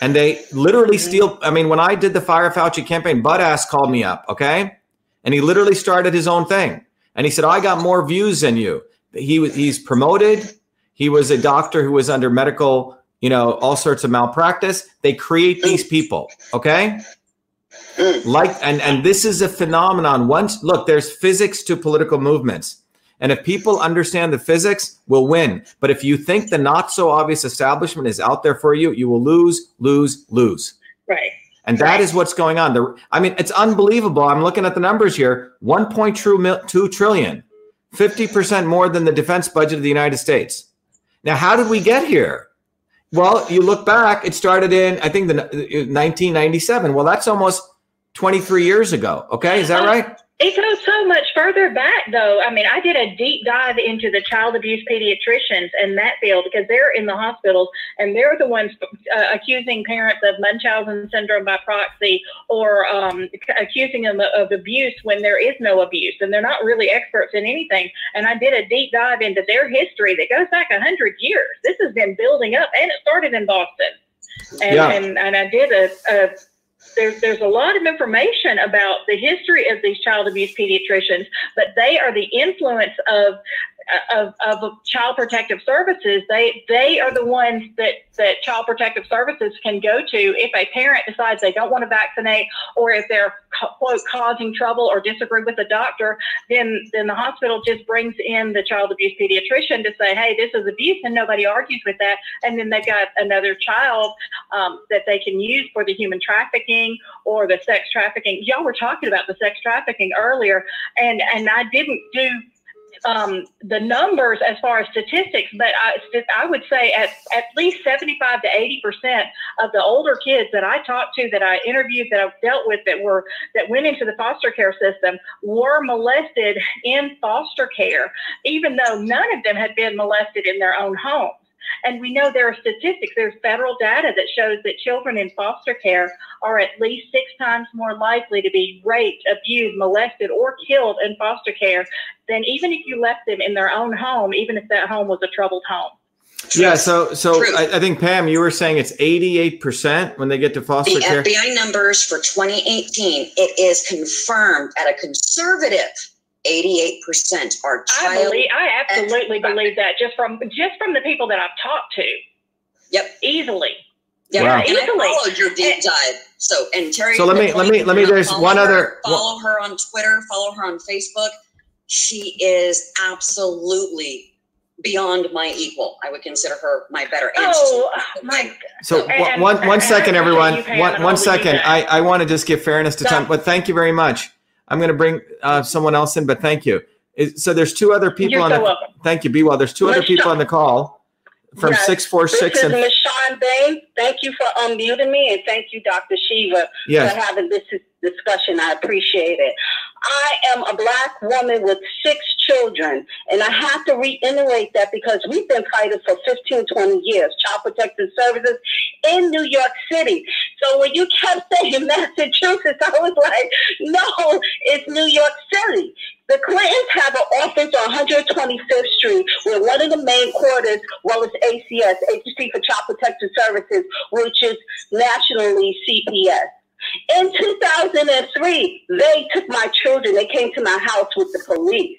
And they literally steal. I mean, when I did the Fire Fauci campaign, Butt Ass called me up, okay? And he literally started his own thing. And he said, I got more views than you. He was he's promoted. He was a doctor who was under medical, you know, all sorts of malpractice. They create these people, okay? like and and this is a phenomenon once look there's physics to political movements and if people understand the physics we'll win but if you think the not so obvious establishment is out there for you you will lose lose lose Right. And that is what's going on. The i mean it's unbelievable. I'm looking at the numbers here. 1.2 trillion. 50% more than the defense budget of the united states. Now how did we get here? Well you look back it started in i think the uh, 1997 well that's almost 23 years ago. Okay, is that right? It goes so much further back, though. I mean, I did a deep dive into the child abuse pediatricians in that field because they're in the hospitals and they're the ones uh, accusing parents of Munchausen syndrome by proxy or um, accusing them of abuse when there is no abuse and they're not really experts in anything. And I did a deep dive into their history that goes back 100 years. This has been building up and it started in Boston. And, Yeah. and, and I did a, a there's there's a lot of information about the history of these child abuse pediatricians, but they are the influence of of, of child protective services. They they are the ones that that child protective services can go to if a parent decides they don't want to vaccinate or if they're quote causing trouble or disagree with the doctor. Then then the hospital just brings in the child abuse pediatrician to say, hey, this is abuse, and nobody argues with that. And then they've got another child um, that they can use for the human trafficking or the sex trafficking. Y'all were talking about the sex trafficking earlier, and and I didn't do um, the numbers as far as statistics, but I, I would say at, at least 75 to 80 percent of the older kids that I talked to, that I interviewed, that I've dealt with, that were that went into the foster care system, were molested in foster care, even though none of them had been molested in their own homes. And we know there are statistics, there's federal data that shows that children in foster care are at least six times more likely to be raped, abused, molested, or killed in foster care than even if you left them in their own home, even if that home was a troubled home. Yeah. So so I, I think Pam, you were saying it's 88 percent when they get to foster The care. FBI numbers for 2018, it is confirmed at a conservative 88% are I believe, I absolutely believe that just from just from the people that I've talked to. Yep. Easily. Yeah, Wow. and I Easily. followed your deep dive. So, and Terri. So let me- let me- let me- there's one her, other- Follow her on Twitter. Follow her on Facebook. She is absolutely beyond my equal. I would consider her my better oh, ancestor. Oh my! So And- one, one, one and second, appreciate everyone. you, One, and one all that you second. do. I, I want to just give fairness to time, but thank you very much. I'm going to bring uh, someone else in, but thank you. Is- So there's two other people You're on so the. welcome. Thank you, Be well. There's two other people on the call from Yes. six four six This is and Ms. Sean Bain. Thank you for unmuting me, and thank you, Dr. Shiva, Yes. for having this discussion. I appreciate it. I am a black woman with six children, and I have to reiterate that because we've been fighting for 15, 20 years, Child Protective Services in New York City. So when you kept *laughs* saying Massachusetts, I was like, no, it's New York City. The Clintons have an office on 125th Street where one of the main quarters, well, it's ACS, Agency for Child Protective Services, which is nationally CPS. In 2003, they took my children. They came to my house with the police.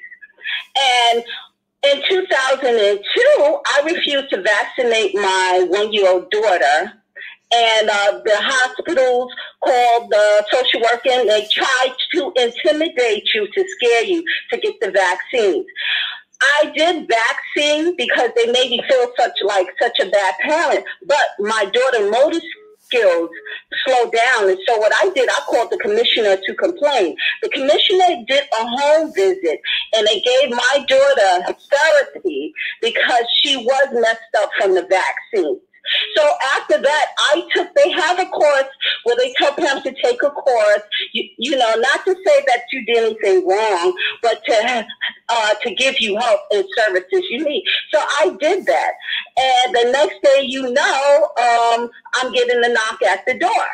And in 2002, I refused to vaccinate my one year old daughter. And uh, the hospitals called the social worker and they tried to intimidate you, to scare you to get the vaccines. I did vaccine because they made me feel such like such a bad parent. But my daughter motor skills slowed down. And so what I did, I called the commissioner to complain. The commissioner did a home visit and they gave my daughter therapy because she was messed up from the vaccine. So after that, I took, they have a course where they tell parents to take a course, you, you know, not to say that you did anything wrong, but to uh, to give you help and services you need. So I did that. And the next day, you know, um, I'm getting a knock at the door.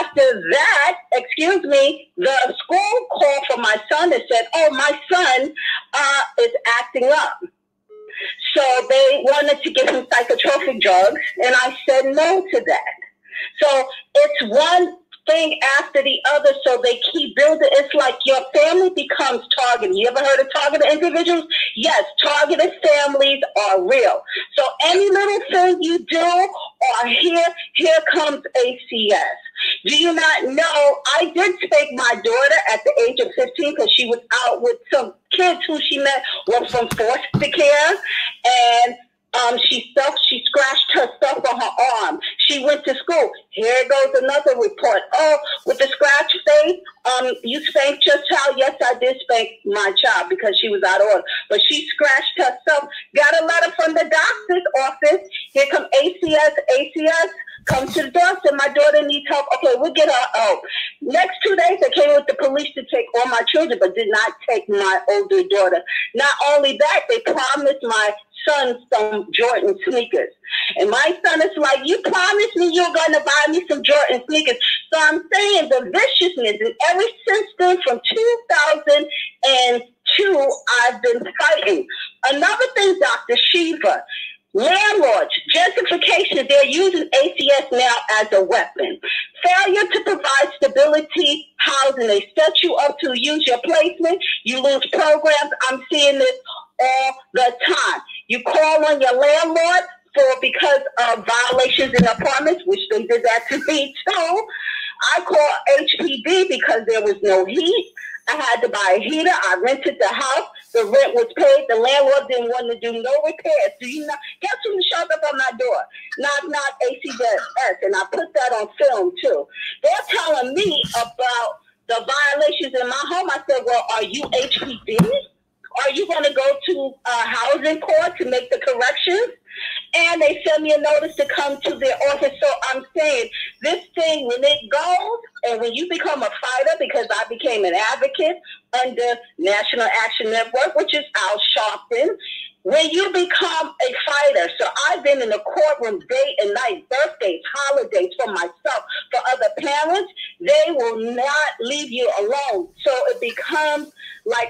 After that, excuse me, the school called for my son and said, oh, my son uh, is acting up. So they wanted to give him psychotropic drugs, and I said no to that. So it's one thing after the other, so they keep building. It's like your family becomes targeted. You ever heard of targeted individuals? Yes, targeted families are real. So any little thing you do or hear, here comes ACS. Do you not know? I did spank my daughter at the age of 15 because she was out with some kids who she met were from foster care. And um, she stuff, she scratched herself on her arm. She went to school. Here goes another report. Oh, with the scratch face, um, you spanked your child. Yes, I did spank my child because she was out of order. But she scratched herself. Got a letter from the doctor's office. Here come ACS, ACS come to the door, said my daughter needs help. Okay, we'll get her out. Next two days, I came with the police to take all my children, but did not take my older daughter. Not only that, they promised my son some Jordan sneakers. And my son is like, you promised me you're going to buy me some Jordan sneakers. So I'm saying the viciousness, and ever since then, from 2002, I've been fighting. Another thing, Dr. Shiva, Landlords, gentrification, they're using ACS now as a weapon. Failure to provide stability, housing, they set you up to use your placement, you lose programs. I'm seeing this all the time. You call on your landlord for because of violations in apartments, which they did that to me too. I called HPD because there was no heat. I had to buy a heater. I rented the house. The rent was paid. The landlord didn't want to do no repairs. Do you know? Guess who showed up on my door? Knock, knock, ACS. And I put that on film too. They're telling me about the violations in my home. I said, well, are you HPD? Are you going to go to uh, housing court to make the corrections? And they send me a notice to come to their office. So I'm saying this thing, when it goes, and when you become a fighter, because I became an advocate under National Action Network, which is Al Sharpton, when you become a fighter, so I've been in the courtroom day and night, birthdays, holidays for myself, for other parents, they will not leave you alone. So it becomes like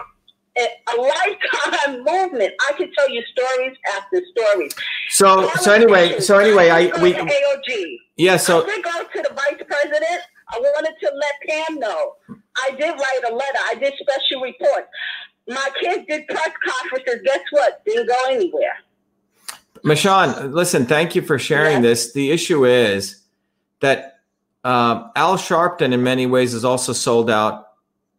a *laughs* lifetime movement. I can tell you stories after stories. So so anyway, so anyway, I we AOG. Yeah, so I did go to the vice president. I wanted to let Pam know. I did write a letter. I did special reports. My kids did press conferences. Guess what? Didn't go anywhere. Mashawn, listen, thank you for sharing yes. this. The issue is that uh, Al Sharpton, in many ways, is also sold out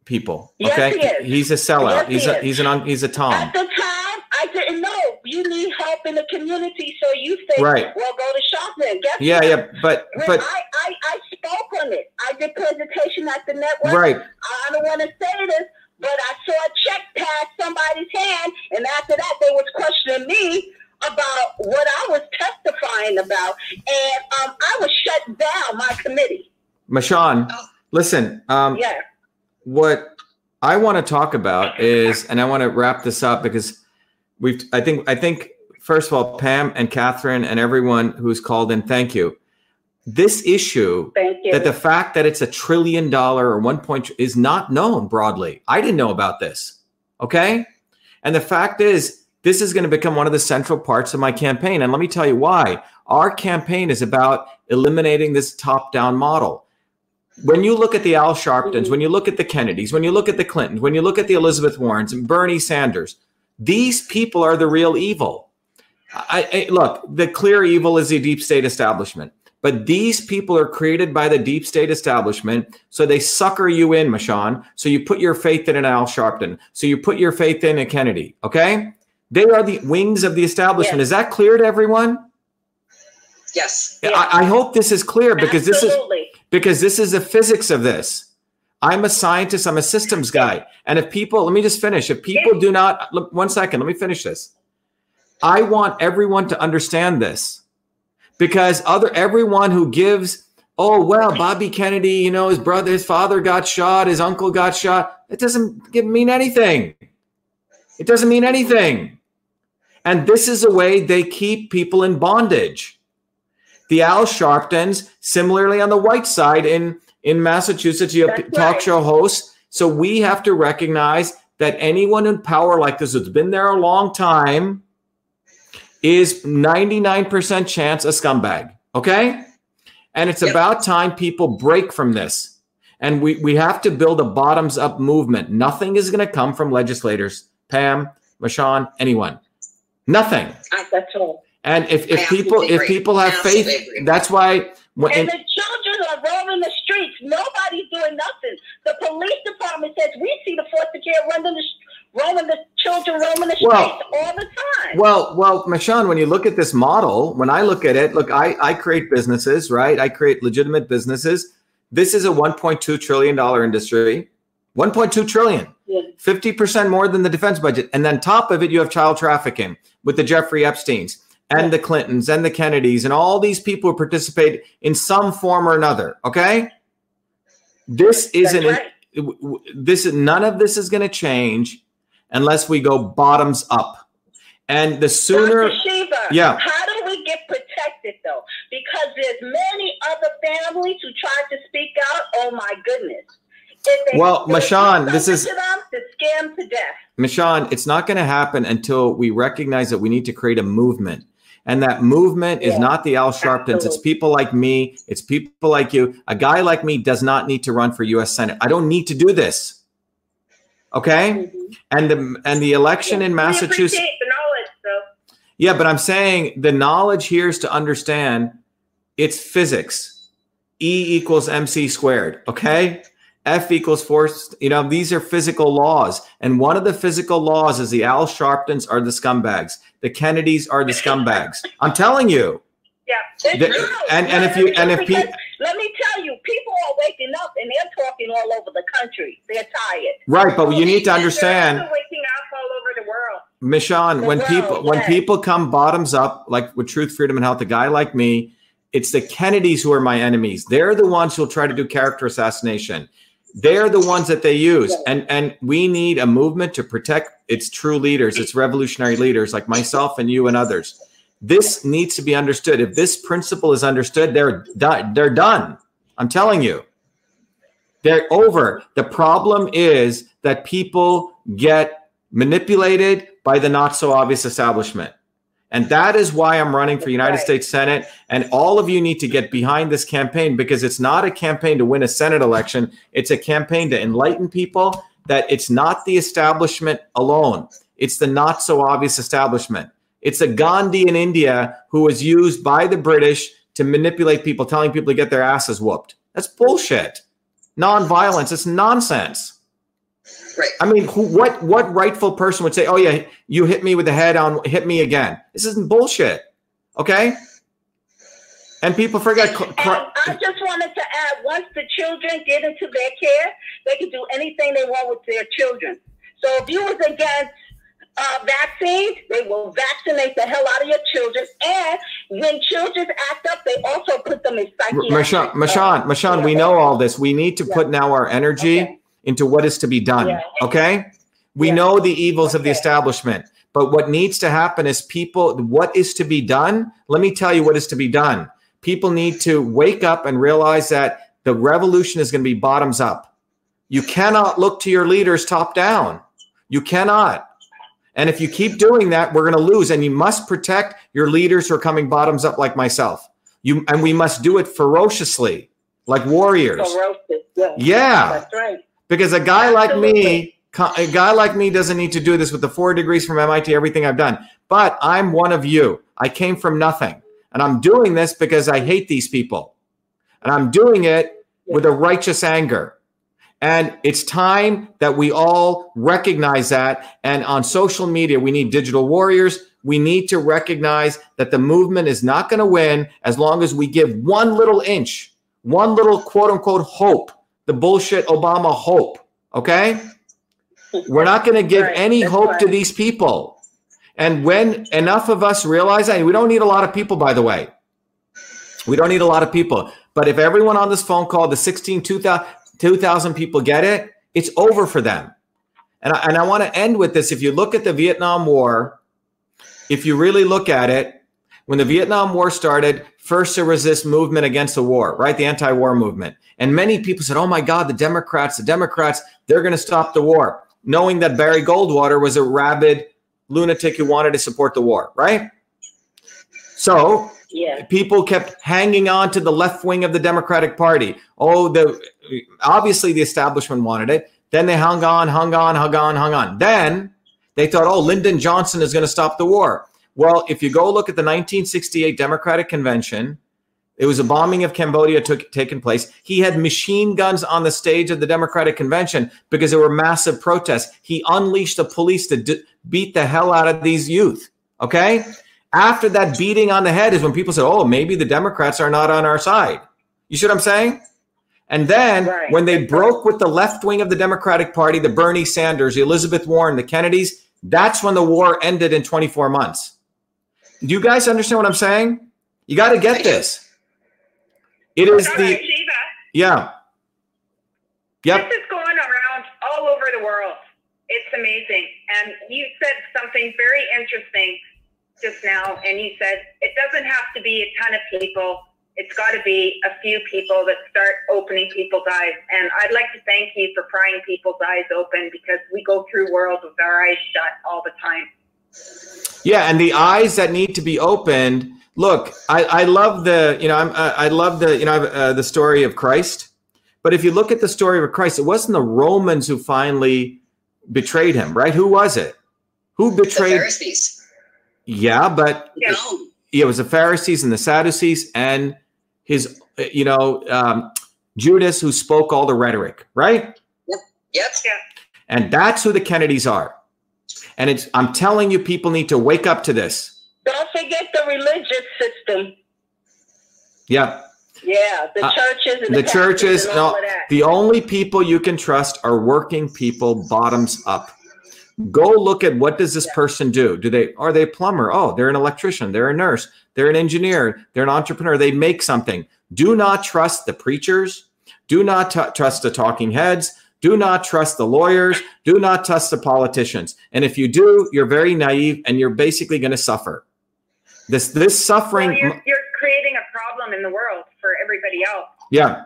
people. Okay, yes, he he's a sellout. Yes, he's he a he's an he's a Tom. At the time, I didn't know you need in the community, so you say, Right. "Well, go to Sharpton." Guess Yeah, what? yeah, but When but I, I I spoke on it. I did presentation at the network. Right. I don't want to say this, but I saw a check pass somebody's hand, and after that, they was questioning me about what I was testifying about, and um, I was shut down my committee. Mashawn, listen. Um, Yeah. what I want to talk about is, and I want to wrap this up because we've, I think, I think, first of all, Pam and Catherine and everyone who's called in, thank you. This issue, Thank you. that the fact that it's a trillion dollar or one point is not known broadly. I didn't know about this. Okay. And the fact is, this is going to become one of the central parts of my campaign. And let me tell you why. Our campaign is about eliminating this top down model when you look at the Al Sharptons, when you look at the Kennedys, when you look at the Clintons, when you look at the Elizabeth Warrens and Bernie Sanders, these people are the real evil. I, I, look, the clear evil is the deep state establishment, but these people are created by the deep state establishment, so they sucker you in, Mashawn. So you put your faith in an Al Sharpton. So you put your faith in a Kennedy. Okay, they are the wings of the establishment. Is that clear to everyone? Yes. I, I hope this is clear because this is because this is the physics of this. I'm a scientist, I'm a systems guy. And if people, let me just finish. If people do not, look, one second, let me finish this. I want everyone to understand this because other everyone who gives, oh well, Bobby Kennedy, you know, his brother, his father got shot, his uncle got shot. It doesn't mean anything. It doesn't mean anything. And this is a way they keep people in bondage. The Al Sharptons, similarly on the white side in, in Massachusetts, you have That's talk right. show hosts. So we have to recognize that anyone in power like this who's been there a long time is 99% chance a scumbag. Okay? And it's about time people break from this. And we, we have to build a bottoms up movement. Nothing is going to come from legislators, Pam, Mashawn, anyone. Nothing. That's all. And if, if people if people have faith, that's why when, And the children are roaming the streets. Nobody's doing nothing. The police department says we see the foster care running the roaming the children roaming the streets Well- all the time. Well, well, Mashawn, when you look at this model, when I look at it, look, I, I create businesses, right? I create legitimate businesses. This is a 1.2 trillion dollar industry. 1.2 trillion. Yeah. 50% more than the defense budget. And then top of it, you have child trafficking with the Jeffrey Epsteins and the Clintons and the Kennedys and all these people who participate in some form or another. Okay. This isn't, w- this, none of this is going to change unless we go bottoms up. And the sooner. Shiva, yeah. how do we get protected though? Because there's many other families who tried to speak out. Oh my goodness. Well, do this is- to them to to death. Michonne, it's not going to happen until we recognize that we need to create a movement. And that movement is not the Al Sharptons. It's people like me. It's people like you. A guy like me does not need to run for U.S. Senate. I don't need to do this. Okay. Mm-hmm. And the and the election in We Massachusetts. the knowledge, though. Yeah, but I'm saying the knowledge here is to understand it's physics. E equals MC squared. Okay. F equals force. You know, these are physical laws. And one of the physical laws is the Al Sharptons are the scumbags. The Kennedys are the scumbags. I'm telling you. Yeah. The- and- and if you- and if Because pe- let me tell you, people are waking up and they're talking all over the country. They're tired. Right, but you need to understand. Waking up all over the world. Michonne, The when world, people when people come bottoms up, like with Truth, Freedom, and Health, a guy like me, it's the Kennedys who are my enemies. They're the ones who'll try to do character assassination. They're the ones that they use, and and we need a movement to protect its true leaders, its revolutionary leaders, like myself and you and others. This needs to be understood. If this principle is understood, they're done. They're done. I'm telling you. They're over. The problem is that people get manipulated by the not so obvious establishment. And that is why I'm running for United right. States Senate. And all of you need to get behind this campaign because it's not a campaign to win a Senate election. It's a campaign to enlighten people that it's not the establishment alone, it's the not so obvious establishment. It's a Gandhi in India who was used by the British to manipulate people, telling people to get their asses whooped. That's bullshit. Nonviolence, it's nonsense. Right. I mean, who, what what rightful person would say, "Oh yeah, you hit me with the head on, hit me again"? This isn't bullshit, okay? And people forget. I just wanted to add, once the children get into their care, they can do anything they want with their children. So if you was against uh, vaccines, they will vaccinate the hell out of your children. And when children act up, they also put them in psychiatric. Mashawn, uh, Mashawn, we know all this. We need to put now our energy into what is to be done. Yeah. Okay? We know the evils of the establishment, but what needs to happen is people, what is to be done? Let me tell you what is to be done. People need to wake up and realize that the revolution is going to be bottoms up. You cannot look to your leaders top down. You cannot. And if you keep doing that, we're going to lose. And you must protect your leaders who are coming bottoms up, like myself. You and we must do it ferociously, like warriors. Ferocious, yeah. Yeah. That's right. Because a guy like me, a guy like me doesn't need to do this with the four degrees from MIT, everything I've done. But I'm one of you. I came from nothing. And I'm doing this because I hate these people. And I'm doing it with a righteous anger. And it's time that we all recognize that. And on social media, we need digital warriors. We need to recognize that the movement is not going to win as long as we give one little inch, one little quote unquote hope, the bullshit Obama hope. Okay? We're not going to give Right, any hope to these people. And when enough of us realize that, we don't need a lot of people, by the way. We don't need a lot of people. But if everyone on this phone call, the 16, 2,000 2,000 people get it, it's over for them. And I, and I want to end with this. If you look at the Vietnam War, if you really look at it, when the Vietnam War started, first there was this movement against the war, right? The anti war movement. And many people said, oh my God, the Democrats, the Democrats, they're going to stop the war, knowing that Barry Goldwater was a rabid lunatic who wanted to support the war, right? So Yeah. people kept hanging on to the left wing of the Democratic Party. Oh, the obviously the establishment wanted it. Then they hung on, hung on, hung on, hung on. Then they thought, oh, Lyndon Johnson is going to stop the war. Well, if you go look at the 1968 Democratic Convention, it was a bombing of Cambodia took taken place. He had machine guns on the stage of the Democratic Convention because there were massive protests. He unleashed the police to d- beat the hell out of these youth. Okay. After that beating on the head is when people said, oh, maybe the Democrats are not on our side. You see what I'm saying? And then Right. when they broke with the left wing of the Democratic Party, the Bernie Sanders, the Elizabeth Warren, the Kennedys, that's when the war ended in 24 months. Do you guys understand what I'm saying? You got to get this. It is the yeah. Yep. This is going around all over the world. It's amazing. And you said something very interesting just now, and you said it doesn't have to be a ton of people. It's got to be a few people that start opening people's eyes. And I'd like to thank you for prying people's eyes open because we go through worlds with our eyes shut all the time. Yeah, and the eyes that need to be opened. Look, I, I love the you know I'm, I I love the you know uh, the story of Christ, but if you look at the story of Christ, it wasn't the Romans who finally betrayed him, right? Who was it? Who The betrayed? Pharisees. Yeah, but No. yeah, it was the Pharisees and the Sadducees and his you know um, Judas who spoke all the rhetoric, right? Yep. Yep. And that's who the Kennedys are. And it's I'm telling you, people need to wake up to this. Don't forget the religious system. Yeah. Yeah, the Uh, churches and the the, churches and all no of that. the only people you can trust are working people bottoms up go look at what does this person do? Do they are they a plumber? Oh they're an electrician they're a nurse they're an engineer they're an entrepreneur they make something. Do not trust the preachers. Do not t- trust the talking heads. Do not trust the lawyers. Do not trust the politicians. And if you do you're very naive and you're basically going to suffer. This this suffering Well, you're, you're creating a problem in the world for everybody else. yeah.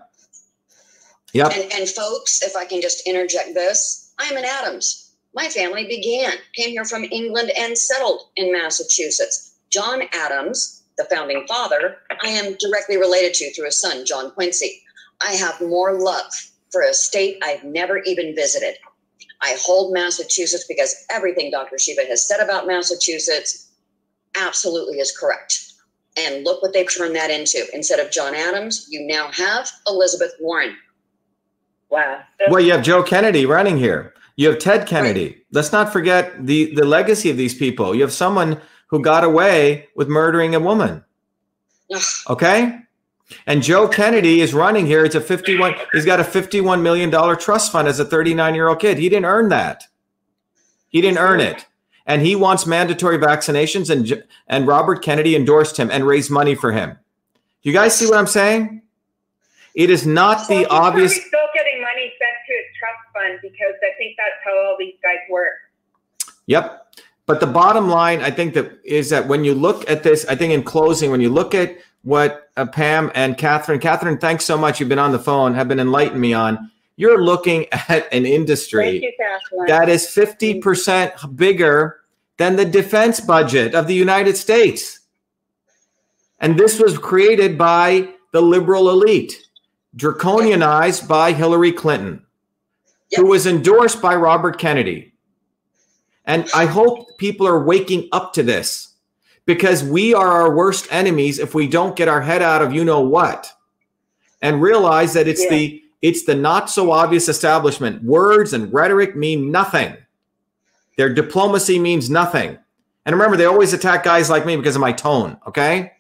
Yeah And, and folks, if I can just interject this, I'm an Adams. My family began, came here from England and settled in Massachusetts. John Adams, the founding father, I am directly related to through his son, John Quincy. I have more love for a state I've never even visited. I hold Massachusetts because everything Dr. Shiva has said about Massachusetts absolutely is correct. And look what they've turned that into. Instead of John Adams, you now have Elizabeth Warren. Wow. Well, you have Joe Kennedy running here. You have Ted Kennedy. Let's not forget the the legacy of these people. You have someone who got away with murdering a woman. Okay? And Joe Kennedy is running here. It's a 51 he's got a 51 million dollar trust fund as a 39-year-old kid. He didn't earn that. He didn't earn it. And he wants mandatory vaccinations and and Robert Kennedy endorsed him and raised money for him. Do you guys see what I'm saying? It is not the obvious probably still getting money sent to his trust fund because I think that's how all these guys work. Yep. But the bottom line, I think that is that when you look at this, I think in closing, when you look at what uh, Pam and Catherine, Catherine, thanks so much. You've been on the phone, have been enlightening me on. You're looking *laughs* at an industry you, that is 50% bigger than the defense budget of the United States. And this was created by the liberal elite, draconianized by Hillary Clinton, who was endorsed by Robert Kennedy. And I hope people are waking up to this because we are our worst enemies if we don't get our head out of you know what and realize that it's Yeah. the it's the not so obvious establishment. Words and rhetoric mean nothing. Their diplomacy means nothing. And remember, they always attack guys like me because of my tone, okay?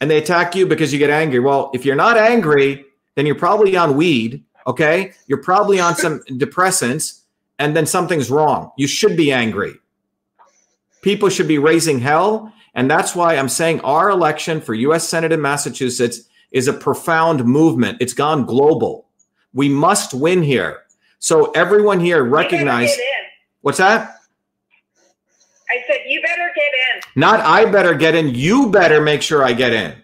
And they attack you because you get angry. Well, if you're not angry, then you're probably on weed, okay? You're probably on some depressants, and then something's wrong. You should be angry. People should be raising hell. And that's why I'm saying our election for US Senate in Massachusetts is a profound movement. It's gone global. We must win here. So everyone here recognize what's that? I said you better get in. Not I better get in. You better make sure I get in.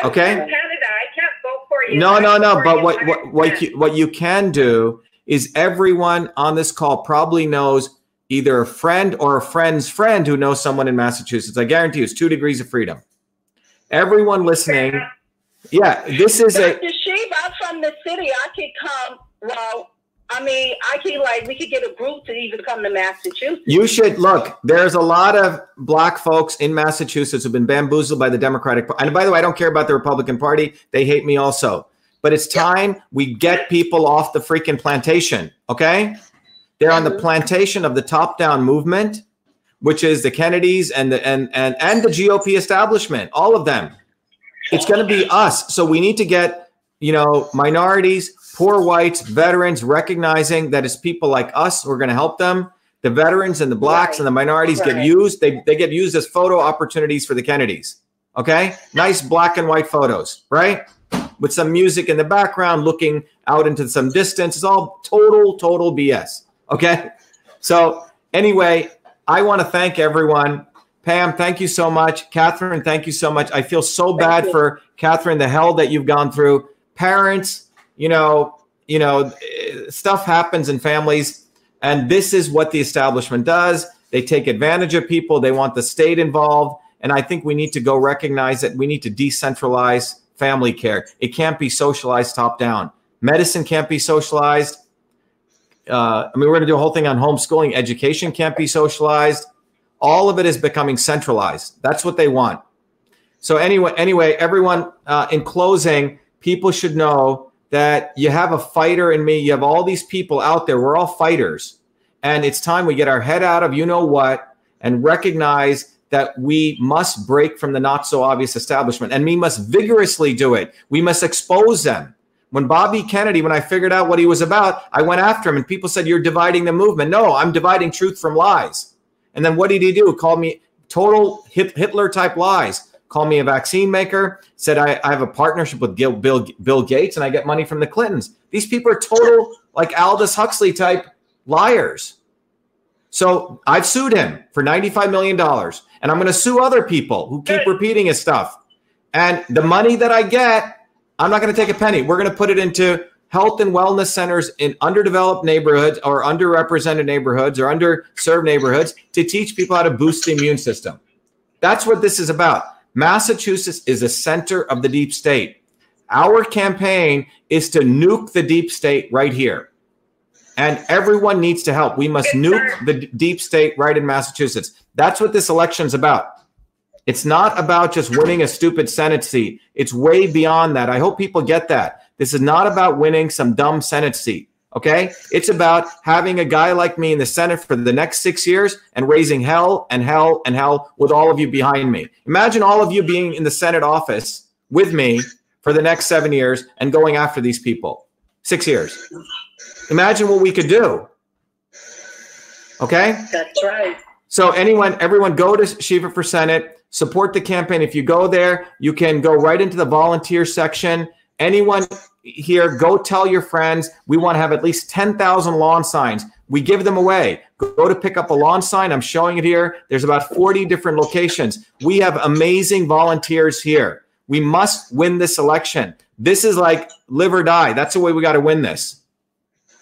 I'm Okay. from Canada. I can't vote for you. No, no, no. But what what what you, what you can do is everyone on this call probably knows either a friend or a friend's friend who knows someone in Massachusetts. I guarantee you, it's two degrees of freedom. Everyone listening, yeah, this is a Dr. Sheep, I'm from the city. I could come. Well, I mean, I could like we could get a group to even come to Massachusetts. You should look. There's a lot of black folks in Massachusetts who've been bamboozled by the Democratic Party. And by the way, I don't care about the Republican Party. They hate me also. But it's time we get people off the freaking plantation. Okay? They're on the mm-hmm. plantation of the top-down movement, which is the Kennedys and the and and and the GOP establishment. All of them. It's going to be us. So we need to get you know minorities, poor whites, veterans recognizing that it's people like us who are going to help them. The veterans and the blacks and the minorities get used. They they get used as photo opportunities for the Kennedys. Okay, nice black and white photos, right? With some music in the background, looking out into some distance. It's all total, total BS. Okay. So anyway, I want to thank everyone. Pam, thank you so much. Catherine, thank you so much. I feel so bad for Catherine, the hell that you've gone through. Parents, you know, you know, stuff happens in families, and this is what the establishment does. They take advantage of people. They want the state involved, and I think we need to go recognize that we need to decentralize family care. It can't be socialized top down. Medicine can't be socialized. Uh, I mean, we're going to do a whole thing on homeschooling. Education can't be socialized. All of it is becoming centralized. That's what they want. So anyway, anyway, everyone. Uh, in closing, people should know that you have a fighter in me. You have all these people out there. We're all fighters, and it's time we get our head out of you know what and recognize that we must break from the not so obvious establishment, and we must vigorously do it. We must expose them. When Bobby Kennedy, when I figured out what he was about, I went after him, and people said, "You're dividing the movement." No, I'm dividing truth from lies. And then what did he do? Called me total Hitler type lies. Called me a vaccine maker. Said I, I have a partnership with Gil, Bill, Bill Gates and I get money from the Clintons. These people are total like Aldous Huxley type liars. So I've sued him for $95 million. And I'm going to sue other people who keep repeating his stuff. And the money that I get, I'm not going to take a penny. We're going to put it into health and wellness centers in underdeveloped neighborhoods or underrepresented neighborhoods or underserved neighborhoods to teach people how to boost the immune system. That's what this is about. Massachusetts is a center of the deep state. Our campaign is to nuke the deep state right here. And everyone needs to help. We must nuke the deep state right in Massachusetts. That's what this election's about. It's not about just winning a stupid Senate seat. It's way beyond that. I hope people get that. This is not about winning some dumb Senate seat. Okay. It's about having a guy like me in the Senate for the next six years and raising hell and hell and hell with all of you behind me. Imagine all of you being in the Senate office with me for the next seven years and going after these people. Six years. Imagine what we could do. Okay. That's right. So anyone, everyone, go to Shiva for Senate. Support the campaign. If you go there, you can go right into the volunteer section. Anyone here, go tell your friends. We want to have at least ten thousand lawn signs. We give them away. Go to pick up a lawn sign. I'm showing it here. There's about 40 different locations. We have amazing volunteers here. We must win this election. This is like live or die. That's the way we got to win this.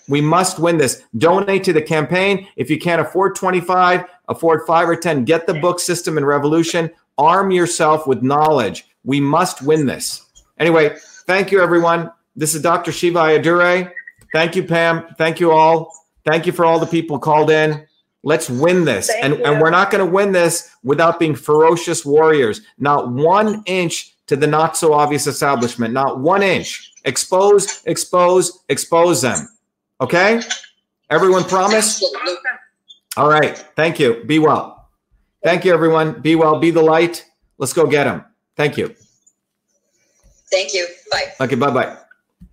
We must win this. Donate to the campaign. If you can't afford 25, afford 5 or 10, get the book System and Revolution. Arm yourself with knowledge. We must win this. Anyway, thank you, everyone. This is Dr. Shiva Ayyadurai. Thank you, Pam. Thank you all. Thank you for all the people called in. Let's win this. Thank And, you. and we're not going to win this without being ferocious warriors. Not one inch to the not so obvious establishment. Not one inch. Expose, expose, expose them. Okay? Everyone promise? All right. Thank you. Be well. Thank you, everyone. Be well. Be the light. Let's go get them. Thank you. Thank you. Bye. Okay. Bye bye.